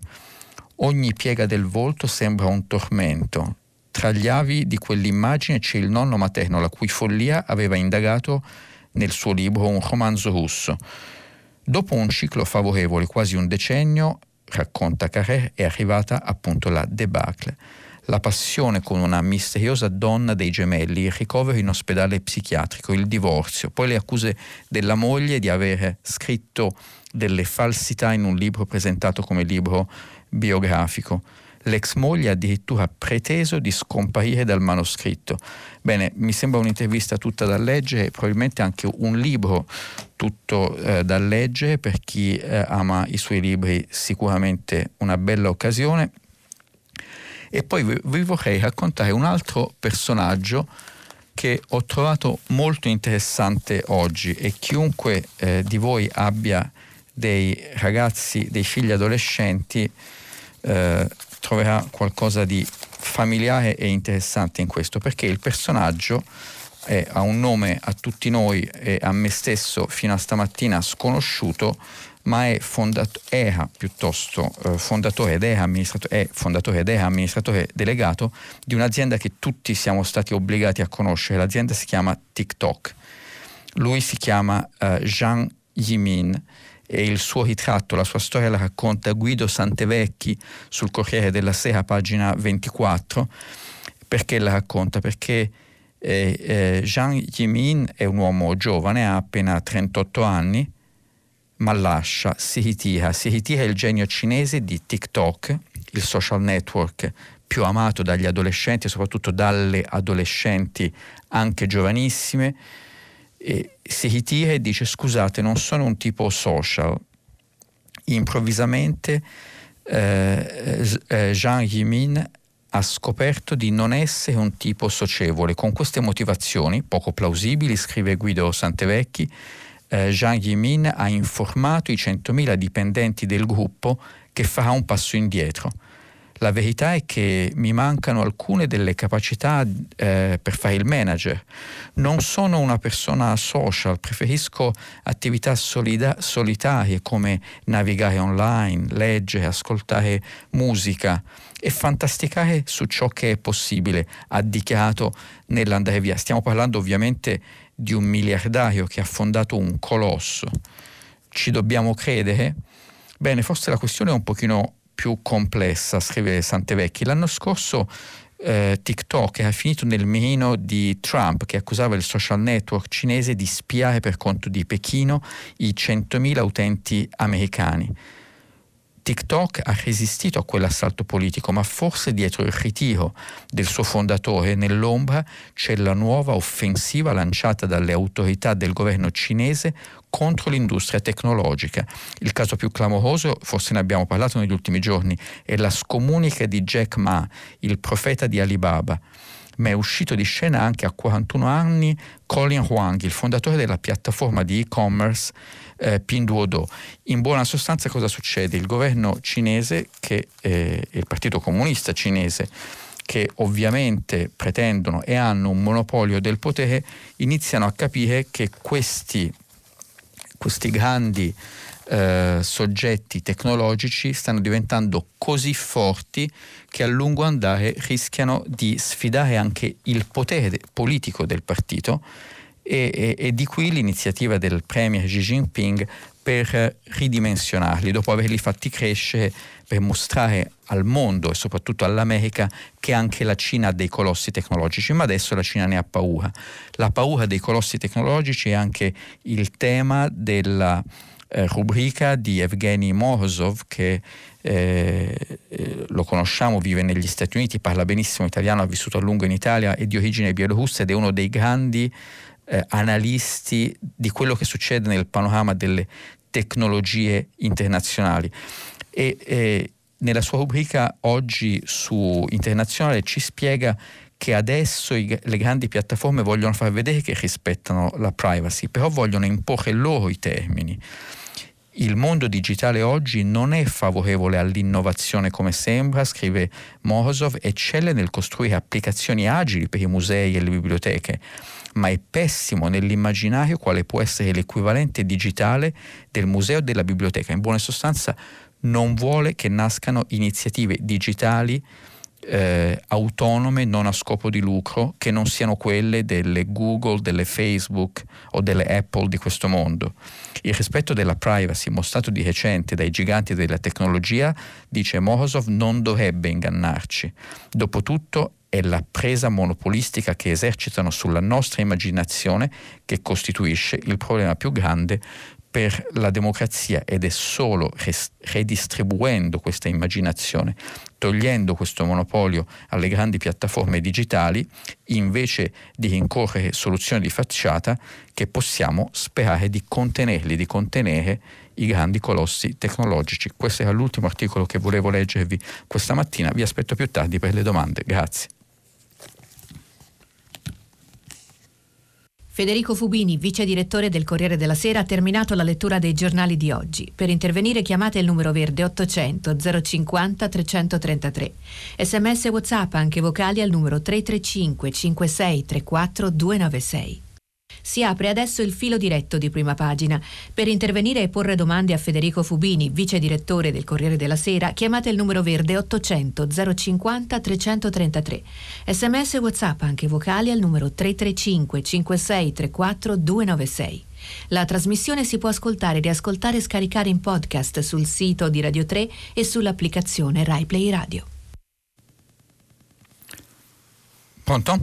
Ogni piega del volto sembra un tormento. Tra gli avi di quell'immagine c'è il nonno materno, la cui follia aveva indagato nel suo libro un romanzo russo. Dopo un ciclo favorevole, quasi un decennio, racconta Carrère, è arrivata appunto la debacle la passione con una misteriosa donna dei gemelli, il ricovero in ospedale psichiatrico, il divorzio, poi le accuse della moglie di aver scritto delle falsità in un libro presentato come libro biografico. L'ex moglie ha addirittura preteso di scomparire dal manoscritto. Bene, mi sembra un'intervista tutta da leggere probabilmente anche un libro tutto eh, da leggere per chi eh, ama i suoi libri, sicuramente una bella occasione. E poi vi, vi vorrei raccontare un altro personaggio che ho trovato molto interessante oggi e chiunque eh, di voi abbia dei ragazzi, dei figli adolescenti, eh, troverà qualcosa di familiare e interessante in questo, perché il personaggio è, ha un nome a tutti noi e a me stesso fino a stamattina sconosciuto, ma è fondato, era piuttosto eh, fondatore, ed era è fondatore ed era amministratore delegato di un'azienda che tutti siamo stati obbligati a conoscere. L'azienda si chiama TikTok. Lui si chiama uh, Jean Yimin e il suo ritratto, la sua storia la racconta Guido Santevecchi sul Corriere della Sera, pagina 24. Perché la racconta? Perché eh, eh, Jean Yimin è un uomo giovane, ha appena 38 anni, ma lascia, si ritira, si ritira il genio cinese di TikTok, il social network più amato dagli adolescenti, soprattutto dalle adolescenti anche giovanissime, e si ritira e dice scusate non sono un tipo social. Improvvisamente eh, eh, Jean Yimin ha scoperto di non essere un tipo socievole. Con queste motivazioni, poco plausibili, scrive Guido Santevecchi, eh, Jean Yimin ha informato i 100.000 dipendenti del gruppo che farà un passo indietro. La verità è che mi mancano alcune delle capacità eh, per fare il manager. Non sono una persona social, preferisco attività solida- solitarie come navigare online, leggere, ascoltare musica e fantasticare su ciò che è possibile, ha dichiarato nell'andare via. Stiamo parlando ovviamente di un miliardario che ha fondato un colosso. Ci dobbiamo credere? Bene, forse la questione è un pochino più complessa, scrive Santevecchi. L'anno scorso eh, TikTok ha finito nel mirino di Trump che accusava il social network cinese di spiare per conto di Pechino i 100.000 utenti americani. TikTok ha resistito a quell'assalto politico, ma forse dietro il ritiro del suo fondatore nell'ombra c'è la nuova offensiva lanciata dalle autorità del governo cinese contro l'industria tecnologica. Il caso più clamoroso, forse ne abbiamo parlato negli ultimi giorni, è la scomunica di Jack Ma, il profeta di Alibaba ma è uscito di scena anche a 41 anni Colin Huang, il fondatore della piattaforma di e-commerce eh, Pinduodo. In buona sostanza cosa succede? Il governo cinese, che eh, il Partito Comunista cinese, che ovviamente pretendono e hanno un monopolio del potere, iniziano a capire che questi, questi grandi eh, soggetti tecnologici stanno diventando così forti che a lungo andare rischiano di sfidare anche il potere politico del partito e, e, e di qui l'iniziativa del Premier Xi Jinping per ridimensionarli, dopo averli fatti crescere, per mostrare al mondo e soprattutto all'America che anche la Cina ha dei colossi tecnologici, ma adesso la Cina ne ha paura. La paura dei colossi tecnologici è anche il tema della eh, rubrica di Evgeny Morozov che eh, eh, lo conosciamo, vive negli Stati Uniti, parla benissimo italiano, ha vissuto a lungo in Italia, è di origine bielorussa ed è uno dei grandi eh, analisti di quello che succede nel panorama delle tecnologie internazionali. E, e nella sua rubrica oggi su Internazionale ci spiega che adesso i, le grandi piattaforme vogliono far vedere che rispettano la privacy, però vogliono imporre loro i termini il mondo digitale oggi non è favorevole all'innovazione come sembra, scrive Morozov, eccelle nel costruire applicazioni agili per i musei e le biblioteche, ma è pessimo nell'immaginare quale può essere l'equivalente digitale del museo e della biblioteca. In buona sostanza non vuole che nascano iniziative digitali eh, autonome non a scopo di lucro che non siano quelle delle Google, delle Facebook o delle Apple di questo mondo. Il rispetto della privacy mostrato di recente dai giganti della tecnologia, dice Morozov, non dovrebbe ingannarci. Dopotutto è la presa monopolistica che esercitano sulla nostra immaginazione che costituisce il problema più grande per la democrazia ed è solo redistribuendo questa immaginazione, togliendo questo monopolio alle grandi piattaforme digitali, invece di rincorrere soluzioni di facciata, che possiamo sperare di contenerli, di contenere i grandi colossi tecnologici. Questo era l'ultimo articolo che volevo leggervi questa mattina, vi aspetto più tardi per le domande. Grazie. Federico Fubini, vice direttore del Corriere della Sera, ha terminato la lettura dei giornali di oggi. Per intervenire chiamate il numero verde 800 050 333. Sms WhatsApp anche vocali al numero 335 56 34 296. Si apre adesso il filo diretto di prima pagina. Per intervenire e porre domande a Federico Fubini, vice direttore del Corriere della Sera, chiamate il numero verde 800 050 333. Sms WhatsApp anche vocali al numero 335 5634 296. La trasmissione si può ascoltare, riascoltare e scaricare in podcast sul sito di Radio 3 e sull'applicazione RaiPlay Radio. Pronto?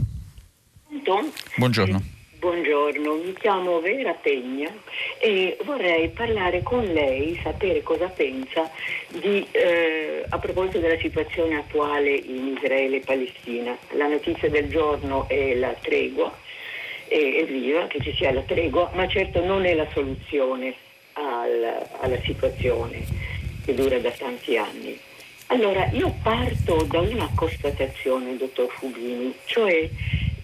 Pronto? Buongiorno. Buongiorno, mi chiamo Vera Pegna e vorrei parlare con lei, sapere cosa pensa di, eh, a proposito della situazione attuale in Israele e Palestina. La notizia del giorno è la tregua, è evviva che ci sia la tregua, ma certo non è la soluzione al, alla situazione che dura da tanti anni. Allora, io parto da una constatazione, dottor Fubini, cioè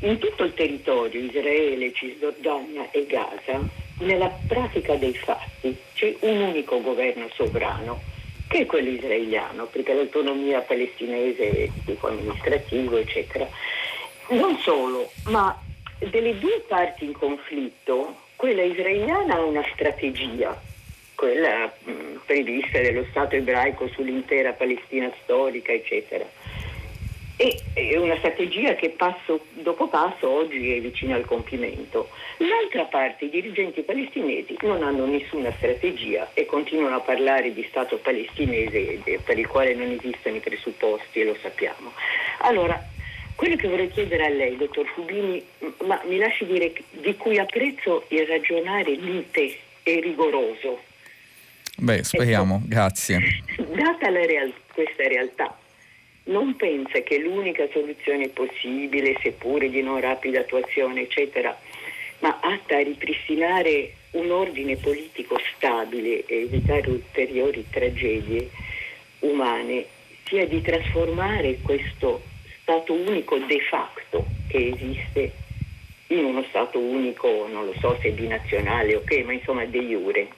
in tutto il territorio, Israele, Cisgiordania e Gaza, nella pratica dei fatti c'è un unico governo sovrano che è quello israeliano, perché l'autonomia palestinese è tipo amministrativo, eccetera. Non solo, ma delle due parti in conflitto, quella israeliana ha una strategia, quella mh, prevista dallo Stato ebraico sull'intera Palestina storica, eccetera e è una strategia che passo dopo passo oggi è vicina al compimento. L'altra parte, i dirigenti palestinesi, non hanno nessuna strategia e continuano a parlare di Stato palestinese per il quale non esistono i presupposti e lo sappiamo. Allora, quello che vorrei chiedere a lei, dottor Fubini, ma mi lasci dire di cui apprezzo il ragionare lite e rigoroso. Beh, speriamo, ecco, grazie. Data real- questa realtà, non pensa che l'unica soluzione possibile, seppure di non rapida attuazione, eccetera, ma atta a ripristinare un ordine politico stabile e evitare ulteriori tragedie umane, sia di trasformare questo Stato unico de facto che esiste in uno Stato unico, non lo so se binazionale o okay, che, ma insomma de jure.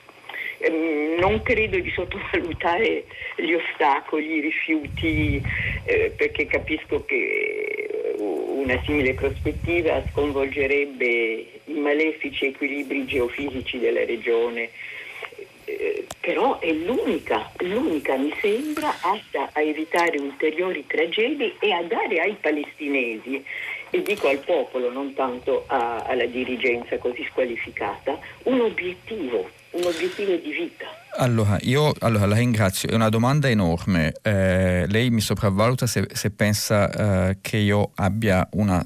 Ehm, non credo di sottovalutare gli ostacoli, i rifiuti, eh, perché capisco che una simile prospettiva sconvolgerebbe i malefici equilibri geofisici della regione. Eh, però è l'unica, l'unica mi sembra atta a evitare ulteriori tragedie e a dare ai palestinesi e dico al popolo, non tanto a, alla dirigenza così squalificata, un obiettivo, un obiettivo di vita. Allora, io allora, la ringrazio, è una domanda enorme. Eh, lei mi sopravvaluta se, se pensa eh, che io abbia una,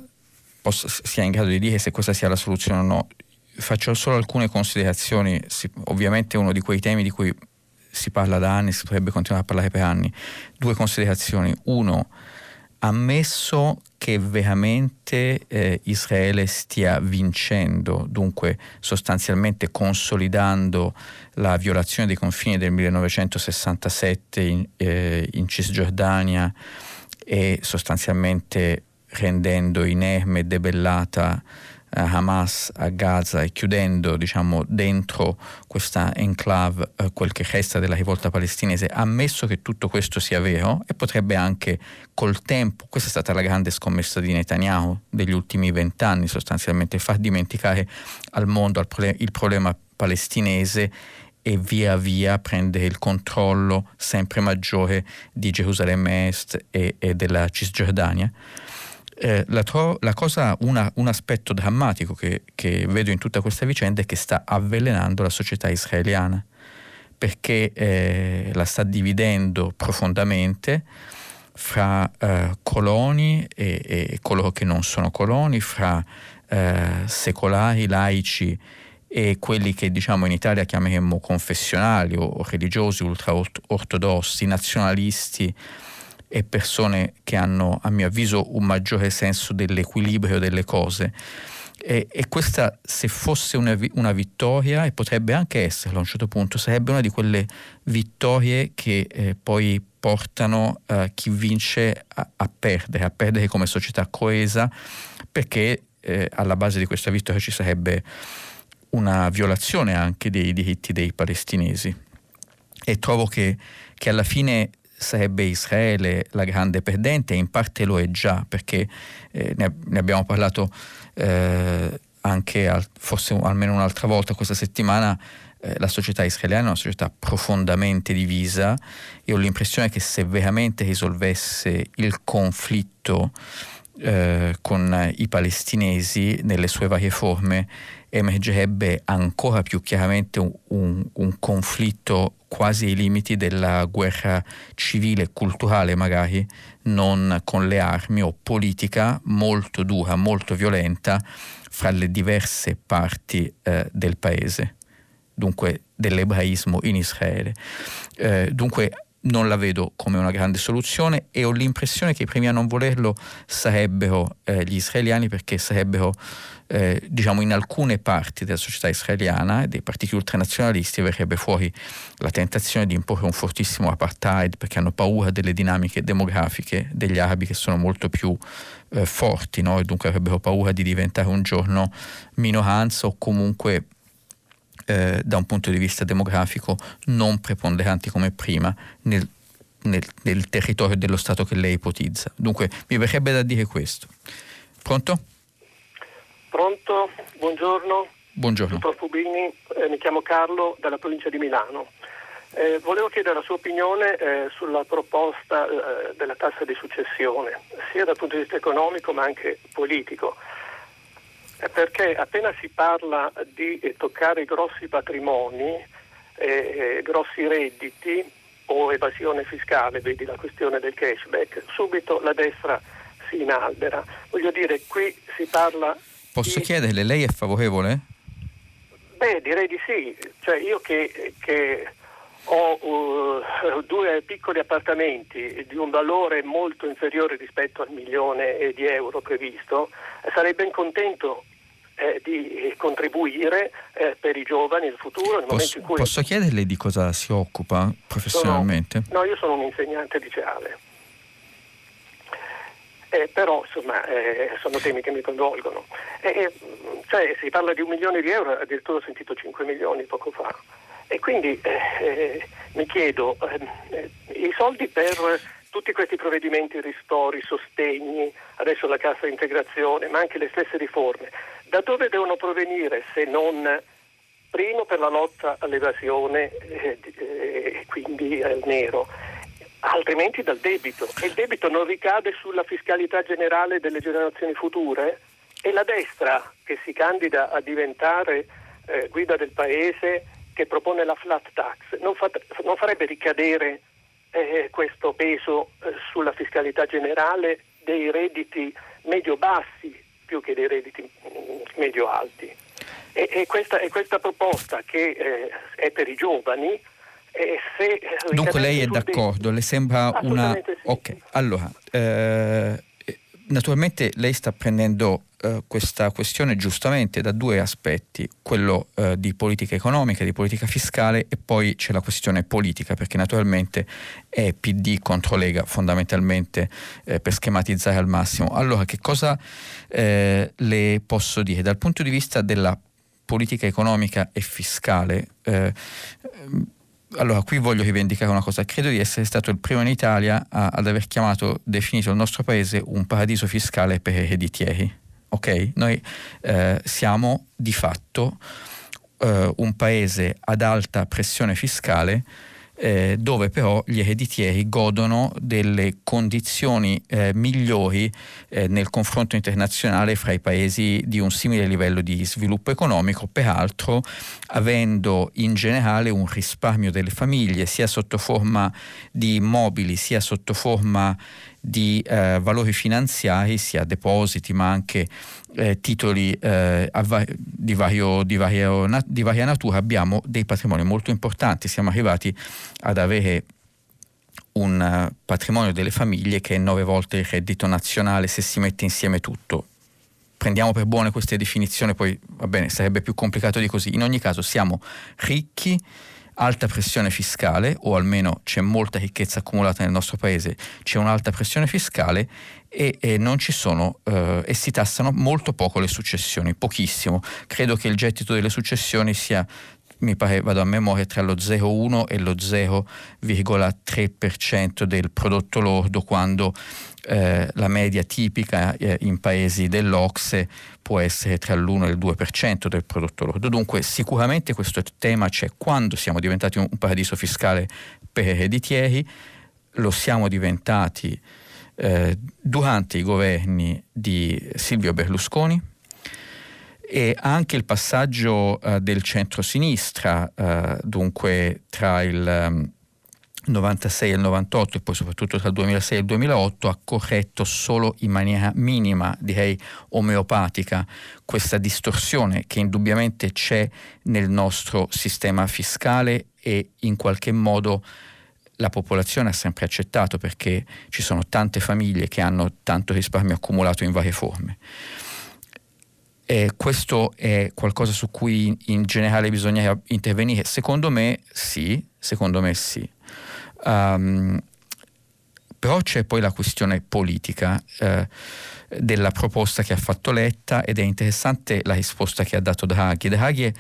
posso, sia in grado di dire se questa sia la soluzione o no. Faccio solo alcune considerazioni, si, ovviamente uno di quei temi di cui si parla da anni, si potrebbe continuare a parlare per anni. Due considerazioni. Uno, ammesso che veramente eh, Israele stia vincendo, dunque sostanzialmente consolidando la violazione dei confini del 1967 in, eh, in Cisgiordania e sostanzialmente rendendo inerme e debellata Hamas a Gaza e chiudendo diciamo, dentro questa enclave eh, quel che resta della rivolta palestinese, ammesso che tutto questo sia vero e potrebbe anche col tempo, questa è stata la grande scommessa di Netanyahu degli ultimi vent'anni sostanzialmente, far dimenticare al mondo il problema, il problema palestinese e via via prendere il controllo sempre maggiore di Gerusalemme Est e, e della Cisgiordania. Eh, la, tro- la, cosa, una, un aspetto drammatico che, che, vedo in tutta questa vicenda è che sta avvelenando la società israeliana, perché eh, la sta dividendo profondamente fra eh, coloni e, e, coloro che non sono coloni, fra eh, secolari, laici e quelli che diciamo in Italia chiameremmo confessionali o religiosi ultra-ortodossi, nazionalisti e persone che hanno, a mio avviso, un maggiore senso dell'equilibrio delle cose. E, e questa, se fosse una, una, vittoria, e potrebbe anche esserlo a un certo punto, sarebbe una di quelle vittorie che eh, poi portano eh, chi vince a, a, perdere, a perdere come società coesa, perché eh, alla base di questa vittoria ci sarebbe una violazione anche dei diritti dei palestinesi. E trovo che, che alla fine sarebbe Israele la grande perdente, e in parte lo è già, perché eh, ne, ne, abbiamo parlato eh, anche al, forse almeno un'altra volta questa settimana. Eh, la società israeliana è una società profondamente divisa e ho l'impressione che se veramente risolvesse il conflitto eh, con i palestinesi nelle sue varie forme, emergerebbe ancora più chiaramente un, un, conflitto quasi ai limiti della guerra civile, culturale magari, non con le armi o politica molto dura, molto violenta fra le diverse parti eh, del paese, dunque dell'ebraismo in Israele. Eh, dunque non la vedo come una grande soluzione e ho l'impressione che i primi a non volerlo sarebbero eh, gli israeliani perché sarebbero eh, diciamo in alcune parti della società israeliana e dei partiti ultranazionalisti verrebbe fuori la tentazione di imporre un fortissimo apartheid perché hanno paura delle dinamiche demografiche degli arabi che sono molto più eh, forti no? e dunque avrebbero paura di diventare un giorno minoranza o comunque eh, da un punto di vista demografico non preponderanti come prima nel, nel, nel territorio dello Stato che lei ipotizza. Dunque mi verrebbe da dire questo. Pronto? Pronto, buongiorno. Buongiorno. Dottor Fubini, eh, mi chiamo Carlo dalla provincia di Milano. Eh, volevo chiedere la sua opinione eh, sulla proposta eh, della tassa di successione, sia dal punto di vista economico ma anche politico, perché appena si parla di eh, toccare grossi patrimoni, grossi redditi o evasione fiscale, vedi la questione del cashback, subito la destra si inalbera. Voglio dire, qui si parla... Posso di... chiederle, lei è favorevole? Beh, direi di sì. Cioè, io che, che ho uh, due piccoli appartamenti di un valore molto inferiore rispetto al milione di euro previsto, sarei ben contento eh, di contribuire eh, per i giovani nel futuro. Nel posso, cui... posso chiederle di cosa si occupa professionalmente? Sono, no, io sono un insegnante liceale. Eh, però insomma eh, sono temi che mi coinvolgono. Eh, cioè, si parla di un milione di euro, addirittura ho sentito 5 milioni poco fa. E quindi eh, eh, mi chiedo, eh, i soldi per tutti questi provvedimenti, ristori, sostegni, adesso la cassa integrazione, ma anche le stesse riforme, da dove devono provenire se non primo per la lotta all'evasione e eh, quindi al nero, altrimenti dal debito. E il debito non ricade sulla fiscalità generale delle generazioni future? E la destra che si candida a diventare eh, guida del paese, che propone la flat tax, non, fa, non farebbe ricadere eh, questo peso eh, sulla fiscalità generale dei redditi medio-bassi più che dei redditi mm, medio-alti. E, e, questa, e, questa, proposta che eh, è per i giovani se, Dunque lei è d'accordo, le sembra una... Sì. Ok, allora, eh, naturalmente lei sta prendendo eh, questa questione giustamente da due aspetti, quello eh, di politica economica, di politica fiscale e poi c'è la questione politica, perché naturalmente è PD contro Lega fondamentalmente eh, per schematizzare al massimo. Allora, che cosa eh, le posso dire? Dal punto di vista della politica economica e fiscale, eh, allora, qui voglio rivendicare una cosa. Credo di essere stato il primo in Italia a, ad aver chiamato, definito il nostro paese un paradiso fiscale per ereditieri. Ok? Noi eh, siamo di fatto eh, un paese ad alta pressione fiscale eh, dove però gli ereditieri godono delle condizioni eh, migliori eh, nel confronto internazionale fra i paesi di un simile livello di sviluppo economico, peraltro avendo in generale un risparmio delle famiglie sia sotto forma di immobili sia sotto forma di eh, valori finanziari, sia depositi ma anche eh, titoli eh, di, vario, di, vario, di, varia natura, abbiamo dei patrimoni molto importanti. Siamo arrivati ad avere un uh, patrimonio delle famiglie che è nove volte il reddito nazionale se si mette insieme tutto. Prendiamo per buone queste definizioni, poi va bene, sarebbe più complicato di così. In ogni caso siamo ricchi alta pressione fiscale, o almeno c'è molta ricchezza accumulata nel nostro paese, c'è un'alta pressione fiscale e, e, sono, eh, e si tassano molto poco le successioni, pochissimo. Credo che il gettito delle successioni sia mi pare, vado a memoria, tra lo 0,1 e lo 0,3% del prodotto lordo, quando eh, la media tipica eh, in paesi dell'Ocse può essere tra l'1 e il 2% del prodotto lordo. Dunque sicuramente questo tema c'è quando siamo diventati un, paradiso fiscale per ereditieri, lo siamo diventati eh, durante i governi di Silvio Berlusconi e anche il passaggio uh, del centro-sinistra, uh, dunque tra il um, 96 e il 98 e poi soprattutto tra il 2006 e il 2008 ha corretto solo in maniera minima, direi omeopatica, questa distorsione che indubbiamente c'è nel nostro sistema fiscale e in qualche modo la popolazione ha sempre accettato perché ci sono tante famiglie che hanno tanto risparmio accumulato in varie forme. E questo è qualcosa su cui in generale bisogna intervenire? Secondo me sì, secondo me sì. Um, però c'è poi la questione politica eh, della proposta che ha fatto Letta ed è interessante la risposta che ha dato Draghi. Draghi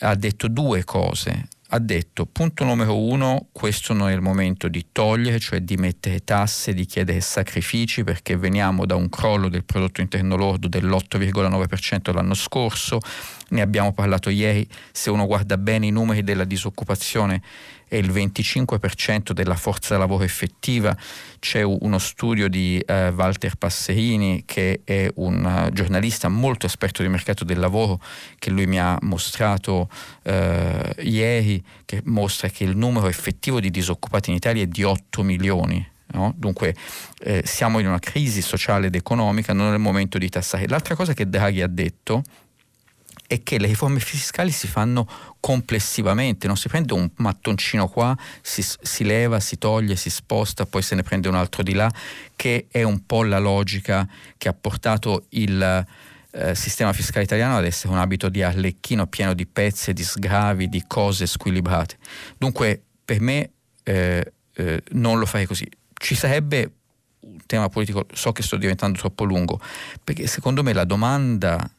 ha detto due cose. Ha detto punto numero uno, questo non è il momento di togliere, cioè di mettere tasse, di chiedere sacrifici perché veniamo da un crollo del prodotto interno lordo dell'8,9% l'anno scorso, ne abbiamo parlato ieri, se uno guarda bene i numeri della disoccupazione è il 25% della forza lavoro effettiva. C'è uno studio di eh, Walter Passerini, che è un uh, giornalista molto esperto di mercato del lavoro, che lui mi ha mostrato eh, ieri, che mostra che il numero effettivo di disoccupati in Italia è di 8 milioni. No? Dunque eh, siamo in una crisi sociale ed economica, non è il momento di tassare. L'altra cosa che Draghi ha detto è che le riforme fiscali si fanno complessivamente, non si prende un mattoncino qua, si, si, leva, si toglie, si sposta, poi se ne prende un altro di là, che è un po' la logica che ha portato il eh, sistema fiscale italiano ad essere un abito di arlecchino pieno di pezzi, di sgravi, di cose squilibrate. Dunque per me eh, eh, non lo farei così. Ci sarebbe un tema politico, so che sto diventando troppo lungo, perché secondo me la domanda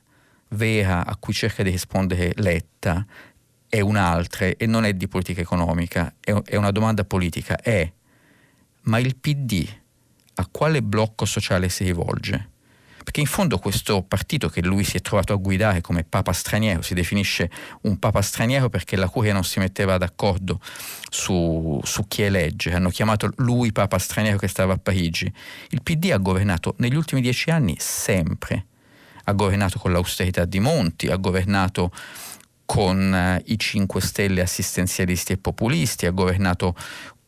vera a cui cerca di rispondere Letta è un'altra e non è di politica economica, è, è una domanda politica, è ma il PD a quale blocco sociale si rivolge? Perché in fondo questo partito che lui si è trovato a guidare come papa straniero, si definisce un papa straniero perché la curia non si metteva d'accordo su, su chi elegge, hanno chiamato lui papa straniero che stava a Parigi. Il PD ha governato negli ultimi dieci anni sempre ha governato con l'austerità di Monti, ha governato con eh, i 5 Stelle assistenzialisti e populisti, ha governato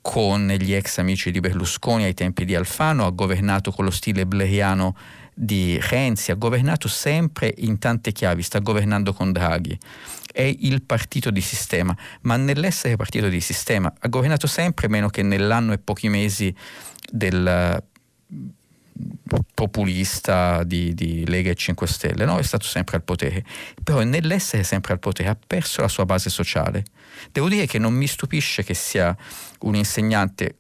con gli ex amici di Berlusconi ai tempi di Alfano, ha governato con lo stile bleriano di Renzi, ha governato sempre in tante chiavi, sta governando con Draghi. È il partito di sistema, ma nell'essere partito di sistema ha governato sempre meno che nell'anno e pochi mesi del populista di, di, Lega e 5 Stelle, no? è stato sempre al potere, però nell'essere sempre al potere ha perso la sua base sociale. Devo dire che non mi stupisce che sia un insegnante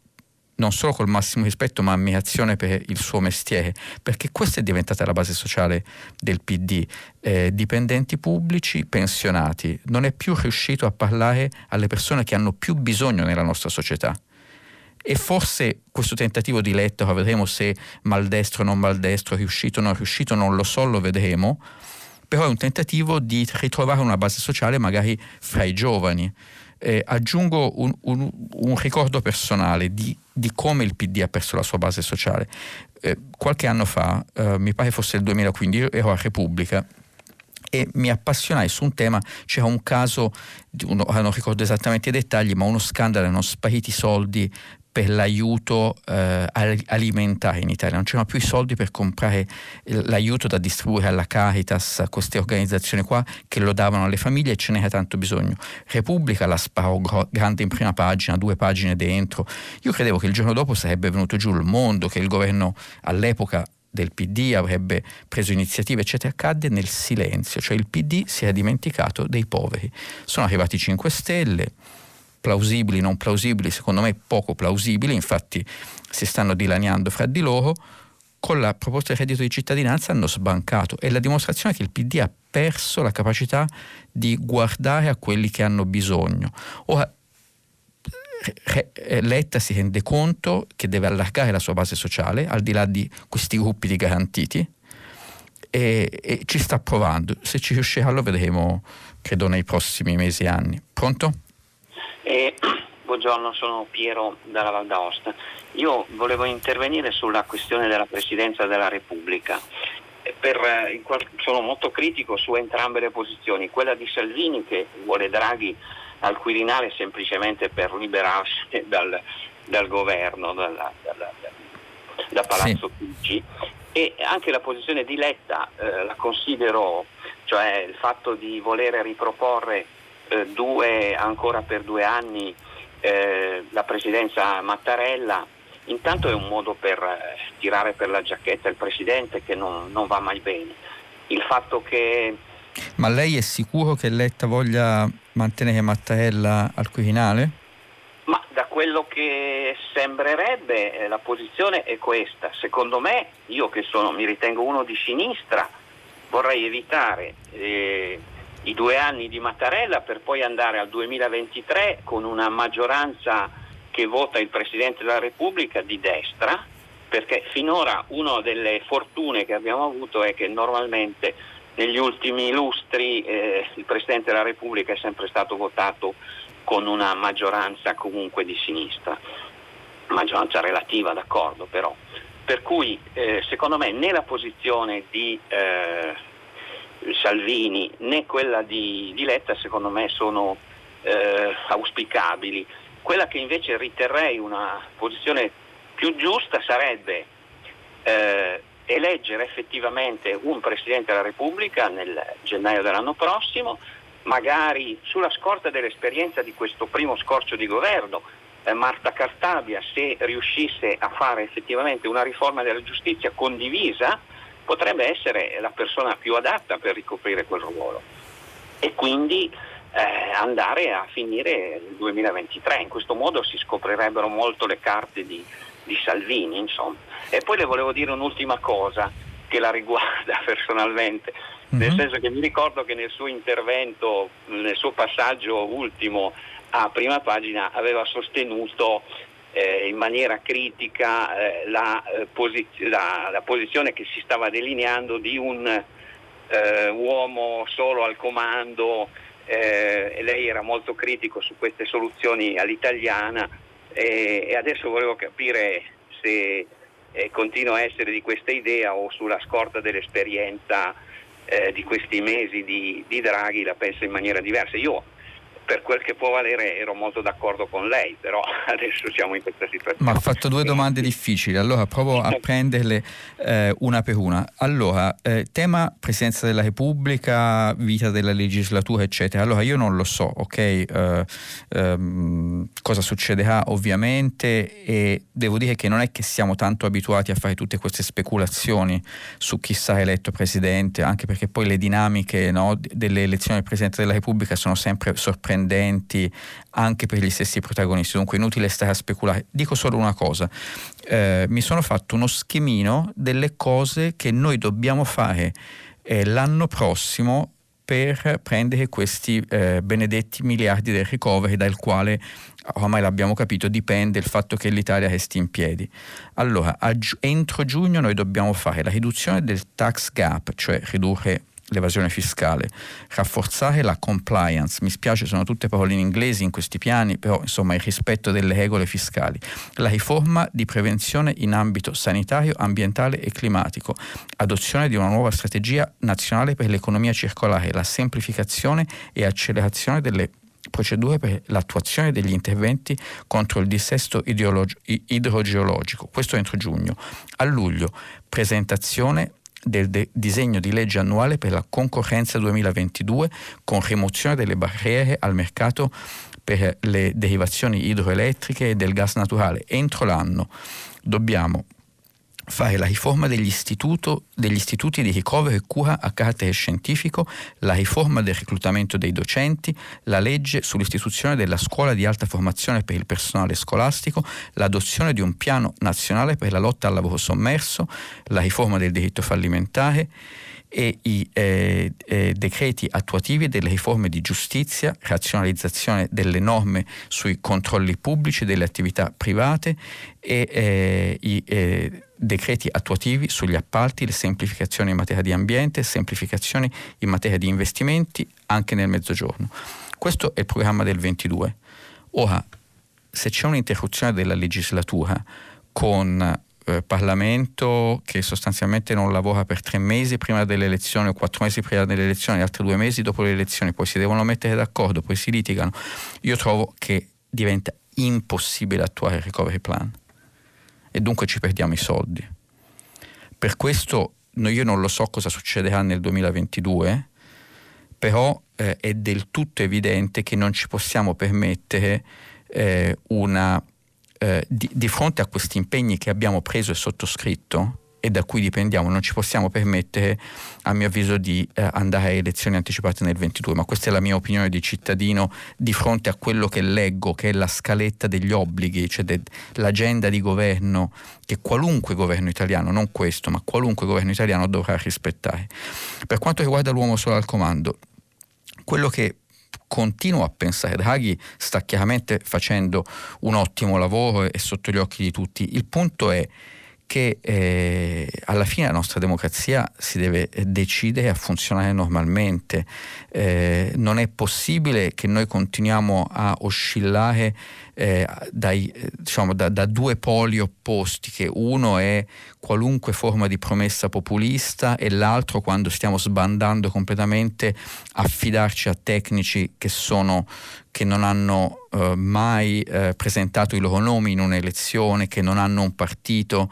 non solo col massimo rispetto ma ammirazione per il suo mestiere, perché questa è diventata la base sociale del PD. Eh, dipendenti pubblici, pensionati, non è più riuscito a parlare alle persone che hanno più bisogno nella nostra società e forse questo tentativo di Letta, vedremo se maldestro o non maldestro, riuscito o non riuscito, non lo so, lo vedremo, però è un tentativo di ritrovare una base sociale magari fra i giovani. Eh, aggiungo un, un, un, ricordo personale di, di, come il PD ha perso la sua base sociale. Eh, qualche anno fa, eh, mi pare fosse il 2015, ero a Repubblica e mi appassionai su un tema, c'era un caso, uno, non ricordo esattamente i dettagli, ma uno scandalo, erano spariti soldi per l'aiuto eh, alimentare in Italia, non c'erano più i soldi per comprare l'aiuto da distribuire alla Caritas, a queste organizzazioni qua che lo davano alle famiglie e ce n'era tanto bisogno. Repubblica la sparò grande in prima pagina, due pagine dentro. Io credevo che il giorno dopo sarebbe venuto giù il mondo, che il governo all'epoca del PD avrebbe preso iniziative, eccetera, accadde nel silenzio, cioè il PD si era dimenticato dei poveri. Sono arrivati i 5 Stelle, plausibili, non plausibili, secondo me poco plausibili, infatti si stanno dilaniando fra di loro, con la proposta di reddito di cittadinanza hanno sbancato. È la dimostrazione che il PD ha perso la capacità di guardare a quelli che hanno bisogno. Ora, Letta si rende conto che deve allargare la sua base sociale, al di là di questi gruppi di garantiti, e, e ci sta provando. Se ci riuscirà lo vedremo, credo, nei prossimi mesi e anni. Pronto? Eh, buongiorno, sono Piero dalla Val d'Aosta. Io volevo intervenire sulla questione della Presidenza della Repubblica. Eh, per, eh, sono molto critico su entrambe le posizioni, quella di Salvini che vuole Draghi al Quirinale semplicemente per liberarsi dal, dal governo, dalla, dalla, da Palazzo Chigi e anche la posizione di Letta eh, la considero, cioè il fatto di voler riproporre eh, due, ancora per due anni eh, la presidenza Mattarella, intanto è un modo per eh, tirare per la giacchetta il presidente che non, non va mai bene. Il fatto che ma lei è sicuro che Letta voglia mantenere Mattarella al Quirinale? Ma da quello che sembrerebbe eh, la posizione è questa. Secondo me, io che sono, mi ritengo uno di sinistra, vorrei evitare eh, i due anni di Mattarella per poi andare al 2023 con una maggioranza che vota il Presidente della Repubblica di destra, perché finora una delle fortune che abbiamo avuto è che normalmente negli ultimi lustri eh, il Presidente della Repubblica è sempre stato votato con una maggioranza comunque di sinistra, maggioranza relativa d'accordo però. Per cui eh, secondo me né la posizione di eh, Salvini né quella di, di, Letta secondo me sono eh, auspicabili. Quella che invece riterrei una posizione più giusta sarebbe eh, eleggere effettivamente un Presidente della Repubblica nel gennaio dell'anno prossimo, magari sulla scorta dell'esperienza di questo primo scorcio di governo, eh, Marta Cartabia, se riuscisse a fare effettivamente una riforma della giustizia condivisa, potrebbe essere la persona più adatta per ricoprire quel ruolo e quindi eh, andare a finire il 2023. In questo modo si scoprirebbero molto le carte di, di Salvini. Insomma. E poi le volevo dire un'ultima cosa che la riguarda personalmente, mm-hmm. nel mhm. senso che mi ricordo che nel suo intervento, nel suo passaggio ultimo a prima pagina, aveva sostenuto eh, in maniera critica eh, la, eh, posiz- la, la, posizione che si stava delineando di un eh, uomo solo al comando eh, lei era molto critico su queste soluzioni all'italiana e adesso volevo capire se continua a essere di questa idea o sulla scorta dell'esperienza di questi mesi di, di Draghi la pensa in maniera diversa. Io per quel che può valere ero molto d'accordo con lei, però adesso siamo in questa situazione. Ma ha fatto due domande difficili, allora provo a prenderle eh, una per una. Allora, eh, tema Presidenza della Repubblica, vita della legislatura, eccetera. Allora, io non lo so, ok, eh, ehm, cosa succederà ovviamente e devo dire che non è che siamo tanto abituati a fare tutte queste speculazioni su chi sarà eletto Presidente, anche perché poi le dinamiche no, delle elezioni del Presidente della Repubblica sono sempre sorprendenti sorprendenti anche per gli stessi protagonisti, dunque inutile stare a speculare. Dico solo una cosa, eh, mi sono fatto uno schemino delle cose che noi dobbiamo fare eh, l'anno prossimo per prendere questi eh, benedetti miliardi del recovery dal quale ormai l'abbiamo capito, dipende il fatto che l'Italia resti in piedi. Allora, gi- entro giugno noi dobbiamo fare la riduzione del tax gap, cioè ridurre l'evasione fiscale, rafforzare la compliance, mi spiace sono tutte parole in inglese in questi piani, però insomma il rispetto delle regole fiscali, la riforma di prevenzione in ambito sanitario, ambientale e climatico, adozione di una nuova strategia nazionale per l'economia circolare, la semplificazione e accelerazione delle procedure per l'attuazione degli interventi contro il dissesto idrogeologico, questo entro giugno. A luglio presentazione del de- disegno di legge annuale per la concorrenza 2022 con rimozione delle barriere al mercato per le derivazioni idroelettriche e del gas naturale. Entro l'anno dobbiamo fare la riforma degli, istituti di ricovero e cura a carattere scientifico, la riforma del reclutamento dei docenti, la legge sull'istituzione della scuola di alta formazione per il personale scolastico, l'adozione di un piano nazionale per la lotta al lavoro sommerso, la riforma del diritto fallimentare e i eh, eh, decreti attuativi delle riforme di giustizia, razionalizzazione delle norme sui controlli pubblici delle attività private e eh, i eh, decreti attuativi sugli appalti, le semplificazioni in materia di ambiente, semplificazioni in materia di investimenti anche nel mezzogiorno. Questo è il programma del 22. Ora, se c'è un'interruzione della legislatura con eh, Parlamento che sostanzialmente non lavora per tre mesi prima delle elezioni o quattro mesi prima delle elezioni, altri due mesi dopo le elezioni, poi si devono mettere d'accordo, poi si litigano, io trovo che diventa impossibile attuare il recovery plan e dunque ci perdiamo i soldi. Per questo io non lo so cosa succederà nel 2022, però eh, è del tutto evidente che non ci possiamo permettere eh, una eh, di, di, fronte a questi impegni che abbiamo preso e sottoscritto e da cui dipendiamo, non ci possiamo permettere, a mio avviso, di eh, andare a elezioni anticipate nel 22, ma questa è la mia opinione di cittadino di fronte a quello che leggo, che è la scaletta degli obblighi, cioè de, l'agenda di governo che qualunque governo italiano, non questo, ma qualunque governo italiano dovrà rispettare. Per quanto riguarda l'uomo solo al comando, quello che continuo a pensare, Draghi sta chiaramente facendo un ottimo lavoro e sotto gli occhi di tutti. Il punto è che eh, alla fine la nostra democrazia si deve decidere a funzionare normalmente. Eh, non è possibile che noi continuiamo a oscillare eh, dai, diciamo, da, da, due poli opposti, che uno è qualunque forma di promessa populista e l'altro quando stiamo sbandando completamente affidarci a tecnici che, sono, che non hanno eh, mai eh, presentato i loro nomi in un'elezione, che non hanno un partito.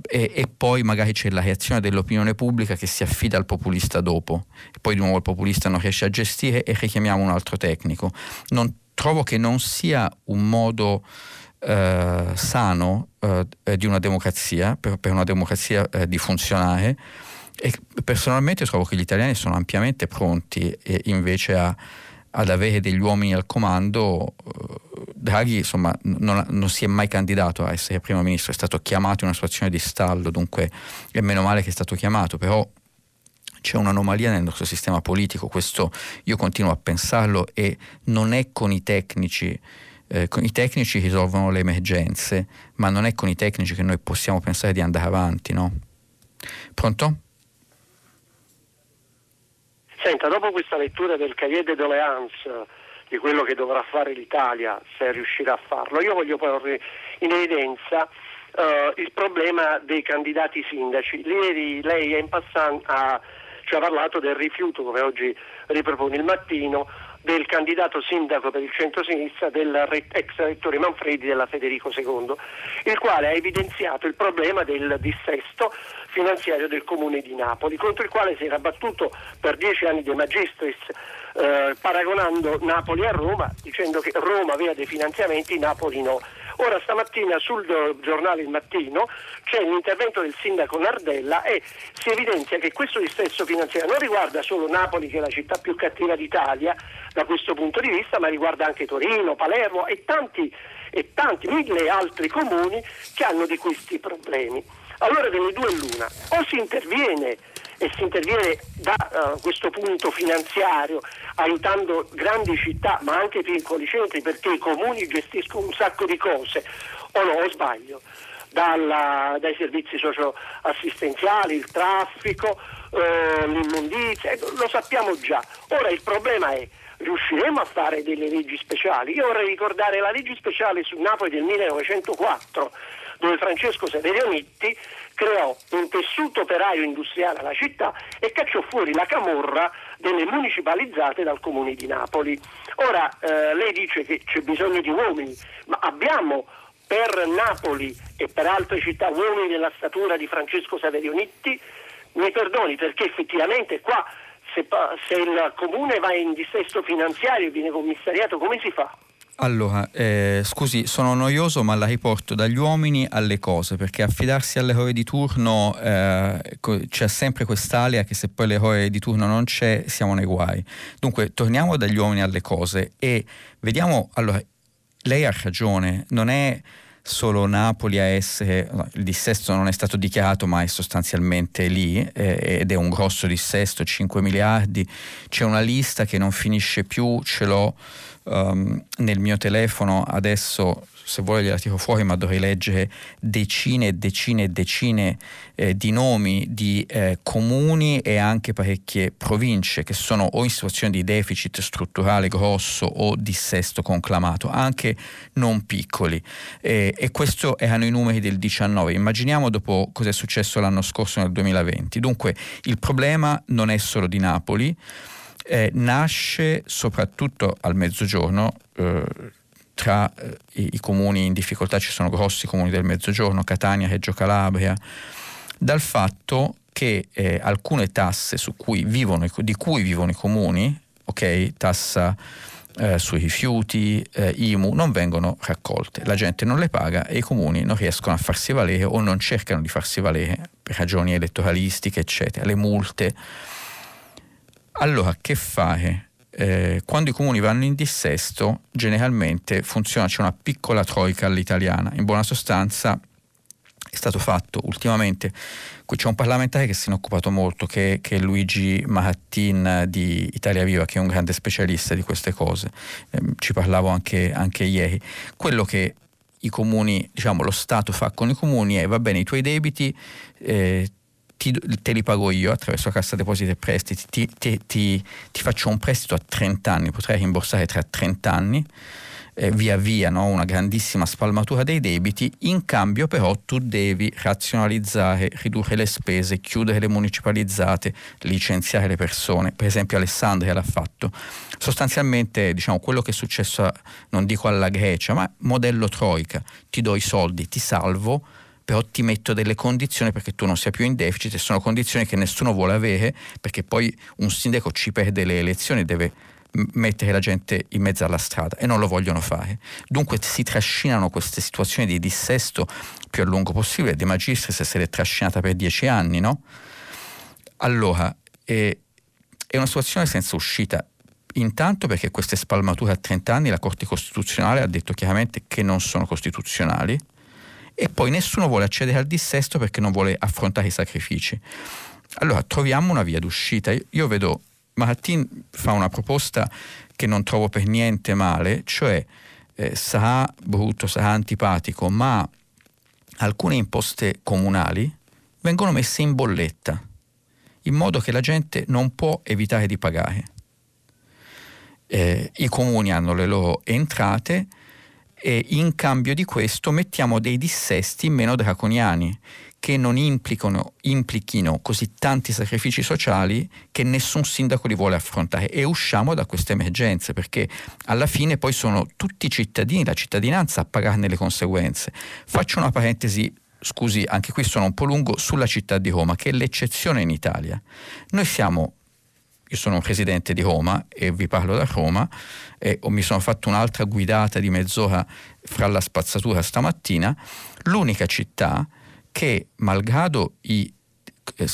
E, e, poi magari c'è la reazione dell'opinione pubblica che si affida al populista dopo, poi di nuovo il populista non riesce a gestire e richiamiamo un altro tecnico. Non, trovo che non sia un modo eh, sano eh, di una democrazia, per, per una democrazia eh, di funzionare e personalmente trovo che gli italiani sono ampiamente pronti invece a, ad avere degli uomini al comando. Eh, Draghi insomma non, non, si è mai candidato a essere primo ministro, è stato chiamato in una situazione di stallo, dunque è meno male che è stato chiamato, però c'è un'anomalia nel nostro sistema politico, questo io continuo a pensarlo e non è con i tecnici eh, con i tecnici risolvono le emergenze, ma non è con i tecnici che noi possiamo pensare di andare avanti, no? Pronto? Senta, dopo questa lettura del cahier de doléance di quello che dovrà fare l'Italia, se riuscirà a farlo, io voglio porre in evidenza uh, il problema dei candidati sindaci. Ieri lei in passant a ci ha parlato del rifiuto, come oggi ripropone il mattino, del candidato sindaco per il centro-sinistra dell'ex rettore Manfredi della Federico II, il quale ha evidenziato il problema del dissesto finanziario del comune di Napoli, contro il quale si era battuto per dieci anni De Magistris, eh, paragonando Napoli a Roma, dicendo che Roma aveva dei finanziamenti, Napoli no. Ora stamattina sul giornale Il Mattino c'è l'intervento del sindaco Nardella e si evidenzia che questo dissesto finanziario non riguarda solo Napoli che è la città più cattiva d'Italia da questo punto di vista, ma riguarda anche Torino, Palermo e tanti, e tanti mille altri comuni che hanno di questi problemi. Allora delle due l'una, o si interviene e si interviene da uh, questo punto finanziario aiutando grandi città ma anche piccoli centri perché i comuni gestiscono un sacco di cose o no, o sbaglio, Dalla, dai servizi socioassistenziali, il traffico, eh, l'immondizia, ecco, lo sappiamo già. Ora il problema è riusciremo a fare delle leggi speciali. Io vorrei ricordare la legge speciale su Napoli del 1904 dove Francesco Saverio Nitti creò un tessuto operaio industriale alla città e cacciò fuori la camorra delle municipalizzate dal comune di Napoli. Ora eh, lei dice che c'è bisogno di uomini, ma abbiamo per Napoli e per altre città uomini della statura di Francesco Saverio Nitti? Mi perdoni perché effettivamente qua se, se il comune va in dissesto finanziario e viene commissariato come si fa? Allora, eh, scusi, sono noioso ma la riporto dagli uomini alle cose, perché affidarsi all'eroe di turno eh, c'è sempre quest'alia che se poi l'eroe di turno non c'è siamo nei guai. Dunque, torniamo dagli uomini alle cose e vediamo, allora, lei ha ragione, non è solo Napoli a essere, il dissesto non è stato dichiarato ma è sostanzialmente lì eh, ed è un grosso dissesto, 5 miliardi, c'è una lista che non finisce più, ce l'ho um, nel mio telefono. Adesso se vuole gliela tiro fuori, ma dovrei leggere decine e decine e decine eh, di nomi di eh, comuni e anche parecchie province che sono o in situazione di deficit strutturale grosso o dissesto conclamato, anche non piccoli. Eh, e questo erano i numeri del 19. Immaginiamo dopo cosa è successo l'anno scorso nel 2020. Dunque il problema non è solo di Napoli eh, nasce soprattutto al mezzogiorno. Eh, tra eh, i, i, comuni in difficoltà ci sono grossi comuni del mezzogiorno, Catania, Reggio Calabria, dal fatto che eh, alcune tasse cui vivono, di cui vivono i comuni, ok, tassa eh, sui rifiuti, eh, IMU, non vengono raccolte. La gente non le paga e i comuni non riescono a farsi valere o non cercano di farsi valere per ragioni elettoralistiche, eccetera. Le multe allora, che fare? Eh, quando i comuni vanno in dissesto, generalmente funziona, c'è una piccola troica all'italiana. In buona sostanza, stato fatto ultimamente. Qui c'è un parlamentare che ne è occupato molto, che, che, è Luigi Mahattin di Italia Viva, che è un grande specialista di queste cose. Eh, ci parlavo anche, anche ieri. Quello che i comuni, diciamo, lo Stato fa con i comuni è va bene, i tuoi debiti eh, ti, te li pago io attraverso Cassa Depositi e Prestiti, ti, ti, ti, faccio un prestito a 30 anni, potrai rimborsare tra 30 anni eh, via via no? una grandissima spalmatura dei debiti, in cambio però tu devi razionalizzare, ridurre le spese, chiudere le municipalizzate, licenziare le persone. Per esempio Alessandria l'ha fatto. Sostanzialmente diciamo, quello che è successo, non dico alla Grecia, ma modello Troica, ti do i soldi, ti salvo, però ti metto delle condizioni perché tu non sia più in deficit e sono condizioni che nessuno vuole avere perché poi un sindaco ci perde le elezioni, deve mettere la gente in mezzo alla strada e non lo vogliono fare. Dunque si trascinano queste situazioni di dissesto più a lungo possibile. De Magistris se l'è trascinata per dieci anni, no? Allora, è, è una situazione senza uscita. Intanto perché queste spalmature a 30 anni la Corte Costituzionale ha detto chiaramente che non sono costituzionali e poi nessuno vuole accedere al dissesto perché non vuole affrontare i sacrifici. Allora troviamo una via d'uscita. Io vedo Mahattin fa una proposta che non trovo per niente male, cioè eh, sarà brutto, sarà antipatico, ma alcune imposte comunali vengono messe in bolletta, in modo che la gente non può evitare di pagare. Eh, I comuni hanno le loro entrate e in cambio di questo mettiamo dei dissesti meno draconiani che non implichino così tanti sacrifici sociali che nessun sindaco li vuole affrontare e usciamo da queste emergenze perché alla fine poi sono tutti i cittadini, la cittadinanza a pagarne le conseguenze. Faccio una parentesi scusi, anche qui sono un po' lungo, sulla città di Roma, che è l'eccezione in Italia. Noi siamo, io sono un residente di Roma e vi parlo da Roma, e mi sono fatto un'altra guidata di mezz'ora fra la spazzatura stamattina, l'unica città che malgrado i eh,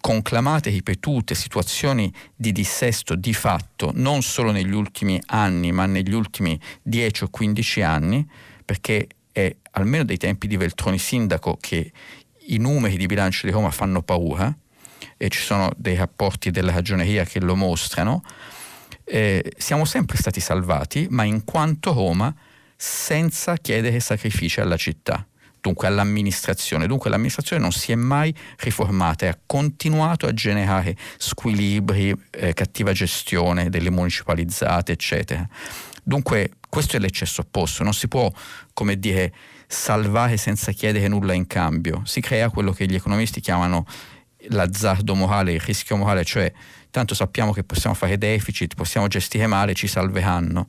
conclamate ripetute situazioni di dissesto di fatto non solo negli ultimi anni ma negli ultimi 10 o 15 anni perché è almeno dai tempi di Veltroni sindaco che i numeri di bilancio di Roma fanno paura e ci sono dei rapporti della ragioneria che lo mostrano eh, siamo sempre stati salvati ma in quanto Roma senza chiedere sacrifici alla città dunque all'amministrazione. Dunque l'amministrazione non si è mai riformata e ha continuato a generare squilibri, eh, cattiva gestione delle municipalizzate, eccetera. Dunque questo è l'eccesso opposto, non si può, come dire, salvare senza chiedere nulla in cambio. Si crea quello che gli economisti chiamano l'azzardo morale, il rischio morale, cioè tanto sappiamo che possiamo fare deficit, possiamo gestire male, ci salveranno.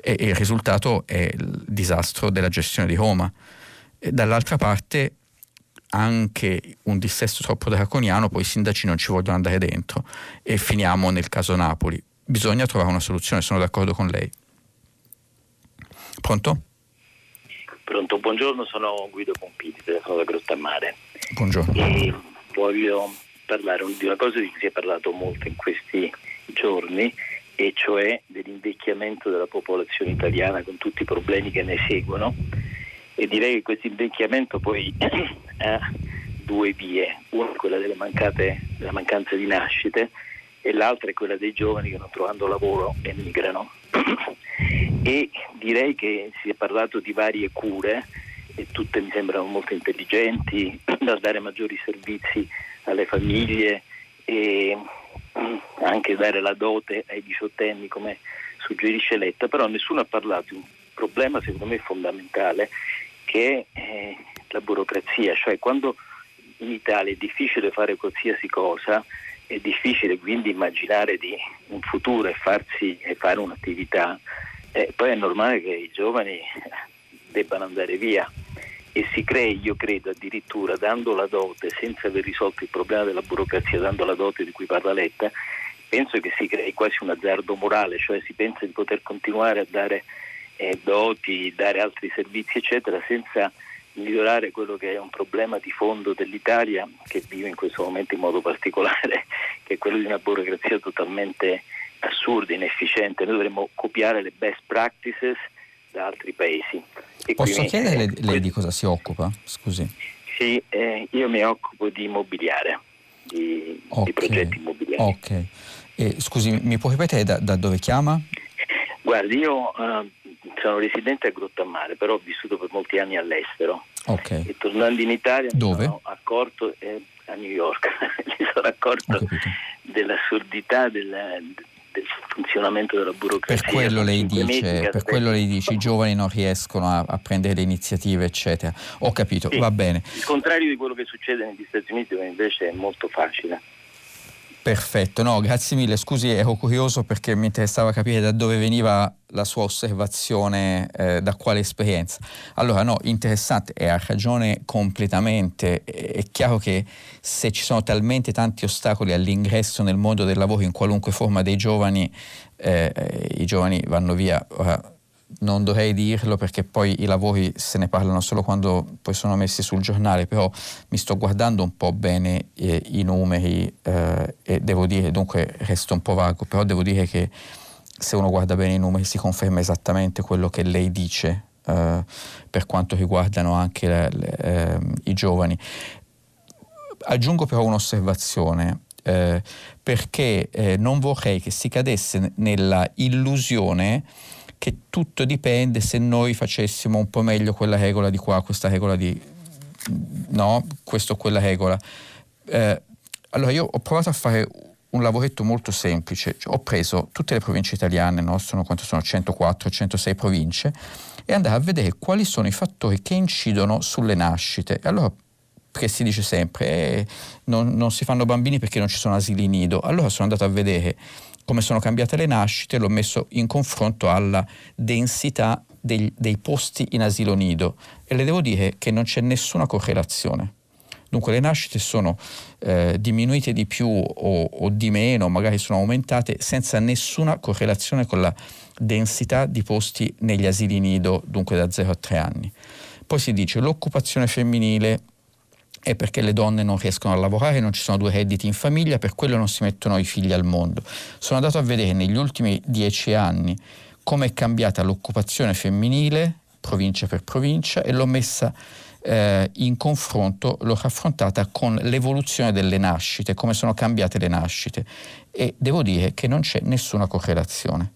E, e il risultato è il disastro della gestione di Roma. E dall'altra parte anche un dissesto troppo draconiano, poi i sindaci non ci vogliono andare dentro e finiamo nel caso Napoli. Bisogna trovare una soluzione, sono d'accordo con lei. Pronto? Pronto, buongiorno, sono Guido Pompiti, telefono da Grottammare. Buongiorno. E voglio parlare di una cosa di cui si è parlato molto in questi giorni, e cioè dell'invecchiamento della popolazione italiana con tutti i problemi che ne seguono e direi che questo invecchiamento poi ha due vie, una è quella mancate, della mancanza di nascite e l'altra è quella dei giovani che non trovando lavoro emigrano. e direi che si è parlato di varie cure e tutte mi sembrano molto intelligenti, da dare maggiori servizi alle famiglie e anche dare la dote ai diciottenni come suggerisce Letta, però nessuno ha parlato di un problema secondo me fondamentale che è eh, la burocrazia, cioè quando in Italia è difficile fare qualsiasi cosa, è difficile quindi immaginare di un futuro e, farsi, e fare un'attività, eh, poi è normale che i giovani debbano andare via e si crei, io credo, addirittura dando la dote, senza aver risolto il problema della burocrazia, dando la dote di cui parla Letta, penso che si crei quasi un azzardo morale, cioè si pensa di poter continuare a dare eh, doti, dare altri servizi, eccetera, senza migliorare quello che è un problema di fondo dell'Italia che vive in questo momento in modo particolare, che è quello di una burocrazia totalmente assurda, inefficiente. Noi dovremmo copiare le best practices da altri paesi. E Posso chiedere eh, lei di cosa si occupa? Scusi. Sì, eh, io mi occupo di immobiliare, di, okay. di progetti immobiliari. Ok. E, scusi, mi può ripetere da, da dove chiama? Guardi, io uh, sono residente a Grottammare, però ho vissuto per molti anni all'estero. Ok. E tornando in Italia dove? mi sono accorto, eh, a New York, mi sono accorto dell'assurdità del, del funzionamento della burocrazia. Per quello lei dice, per quello lei dice i giovani non riescono a, a, prendere le iniziative, eccetera. Ho capito, sì, va bene. Il contrario di quello che succede negli Stati Uniti, dove invece è molto facile. Perfetto, no, grazie mille. Scusi, ero curioso perché mi interessava capire da dove veniva la sua osservazione, eh, da quale esperienza. Allora, no, interessante, e ha ragione completamente. È chiaro che se ci sono talmente tanti ostacoli all'ingresso nel mondo del lavoro in qualunque forma dei giovani, eh, i giovani vanno via. Ora, non dovrei dirlo perché poi i lavori se ne parlano solo quando poi sono messi sul giornale, però mi sto guardando un po' bene eh, i numeri eh, e devo dire, dunque resto un po' vago, però devo dire che se uno guarda bene i numeri si conferma esattamente quello che lei dice eh, per quanto riguardano anche le, le, ehm, i giovani. Aggiungo però un'osservazione. Eh, perché eh, non vorrei che si cadesse nella illusione che tutto dipende se noi facessimo un po' meglio quella regola di qua, questa regola di no, questo o quella regola. Eh, allora io ho provato a fare un lavoretto molto semplice, cioè, ho preso tutte le province italiane, no? sono, quanto sono 104, 106 province, e andare a vedere quali sono i fattori che incidono sulle nascite. Allora, perché si dice sempre, eh, non, non si fanno bambini perché non ci sono asili nido. Allora sono andato a vedere come sono cambiate le nascite, l'ho messo in confronto alla densità dei, dei posti in asilo nido e le devo dire che non c'è nessuna correlazione. Dunque le nascite sono eh, diminuite di più o, o, di meno, magari sono aumentate senza nessuna correlazione con la densità di posti negli asili nido, dunque da 0 a 3 anni. Poi si dice l'occupazione femminile è perché le donne non riescono a lavorare, non ci sono due redditi in famiglia, per quello non si mettono i figli al mondo. Sono andato a vedere negli ultimi dieci anni come è cambiata l'occupazione femminile, provincia per provincia, e l'ho messa eh, in confronto, l'ho raffrontata con l'evoluzione delle nascite, come sono cambiate le nascite. E devo dire che non c'è nessuna correlazione.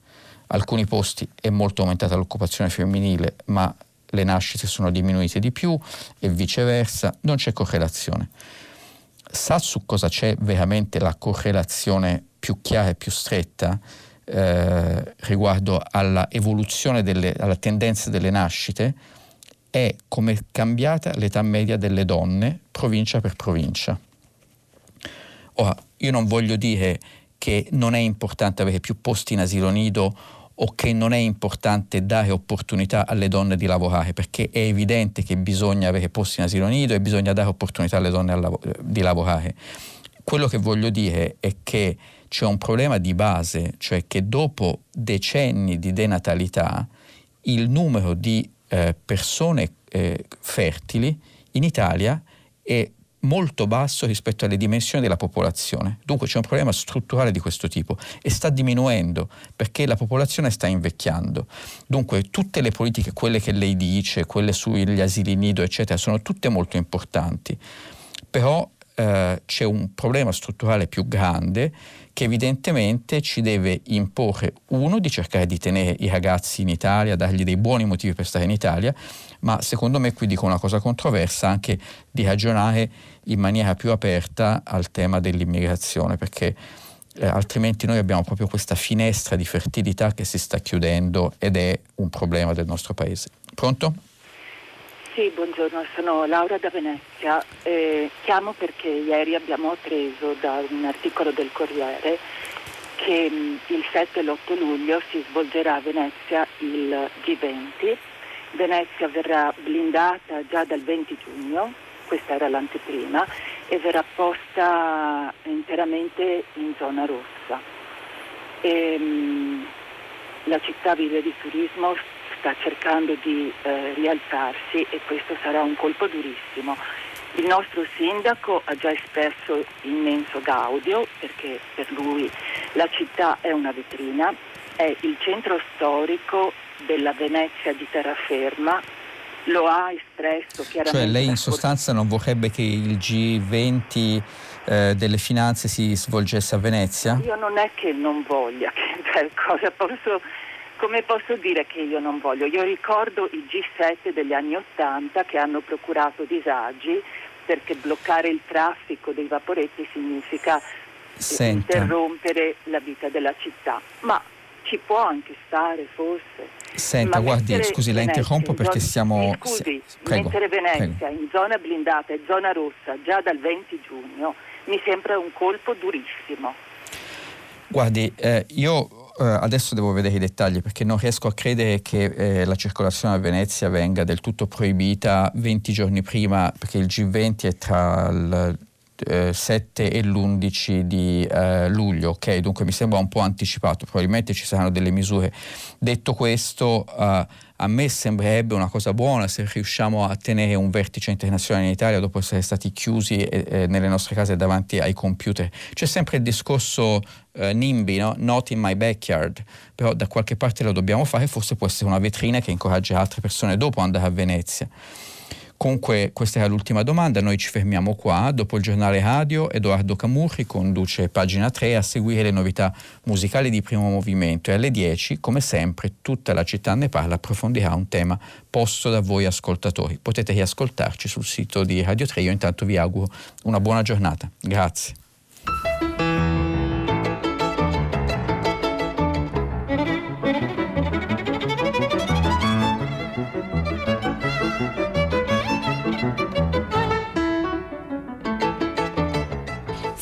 Alcuni posti è molto aumentata l'occupazione femminile, ma le nascite sono diminuite di più e viceversa, non c'è correlazione. Sa su cosa c'è veramente la correlazione più chiara e più stretta eh, riguardo alla evoluzione, delle, alla tendenza delle nascite? È come è cambiata l'età media delle donne provincia per provincia. Ora, io non voglio dire che non è importante avere più posti in asilo nido o che non è importante dare opportunità alle donne di lavorare, perché è evidente che bisogna avere posti in asilo nido e bisogna dare opportunità alle donne lav- di lavorare. Quello che voglio dire è che c'è un problema di base, cioè che dopo decenni di denatalità il numero di eh, persone eh, fertili in Italia è molto basso rispetto alle dimensioni della popolazione. Dunque c'è un problema strutturale di questo tipo e sta diminuendo perché la popolazione sta invecchiando. Dunque tutte le politiche, quelle che lei dice, quelle sugli asili nido, eccetera, sono tutte molto importanti. Però eh, c'è un problema strutturale più grande che evidentemente ci deve imporre, uno, di cercare di tenere i ragazzi in Italia, dargli dei buoni motivi per stare in Italia, ma secondo me qui dico una cosa controversa anche di ragionare in maniera più aperta al tema dell'immigrazione, perché eh, altrimenti noi abbiamo proprio questa finestra di fertilità che si sta chiudendo ed è un problema del nostro paese. Pronto? Sì, buongiorno, sono Laura da Venezia. Eh, chiamo perché ieri abbiamo appreso da un articolo del Corriere che mh, mm, il 7 e l'8 luglio si svolgerà a Venezia il G20. Venezia verrà blindata già dal 20 giugno, questa era l'anteprima, e verrà posta interamente in zona rossa. E, mh, mm, la città vive di turismo, sta cercando di eh, rialzarsi e questo sarà un colpo durissimo. Il nostro sindaco ha già espresso immenso gaudio perché per lui la città è una vetrina, è il centro storico della Venezia di terraferma lo ha espresso chiaramente. Cioè lei in sostanza non vorrebbe che il G20 eh, delle finanze si svolgesse a Venezia? Io non è che non voglia, che cosa posso, come posso dire che io non voglio? Io ricordo i G7 degli anni Ottanta che hanno procurato disagi perché bloccare il traffico dei vaporetti significa Senta. interrompere la vita della città. Ma ci può anche stare forse. Senta, Ma guardi, scusi, la interrompo in perché zona- siamo... Scusi, se- prego, mettere Venezia prego. in zona blindata e zona rossa già dal 20 giugno mi sembra un colpo durissimo. Guardi, eh, io eh, adesso devo vedere i dettagli perché non riesco a credere che eh, la circolazione a Venezia venga del tutto proibita 20 giorni prima, perché il G20 è tra il eh, 7 e l'11 di eh, luglio, ok? Dunque mi sembra un po' anticipato, probabilmente ci saranno delle misure. Detto questo, eh, a me sembrerebbe una cosa buona se riusciamo a tenere un vertice internazionale in Italia dopo essere stati chiusi eh, eh, nelle nostre case davanti ai computer. C'è sempre il discorso eh, NIMBY, no? not in my backyard, però da qualche parte lo dobbiamo fare, forse può essere una vetrina che incoraggia altre persone dopo ad andare a Venezia. Comunque questa era l'ultima domanda, noi ci fermiamo qua, dopo il giornale radio Edoardo Camurri conduce pagina 3 a seguire le novità musicali di primo movimento. E alle 10 come sempre tutta la città ne parla approfondirà un tema posto da voi ascoltatori. Potete riascoltarci sul sito di Radio 3, io intanto vi auguro una buona giornata, grazie.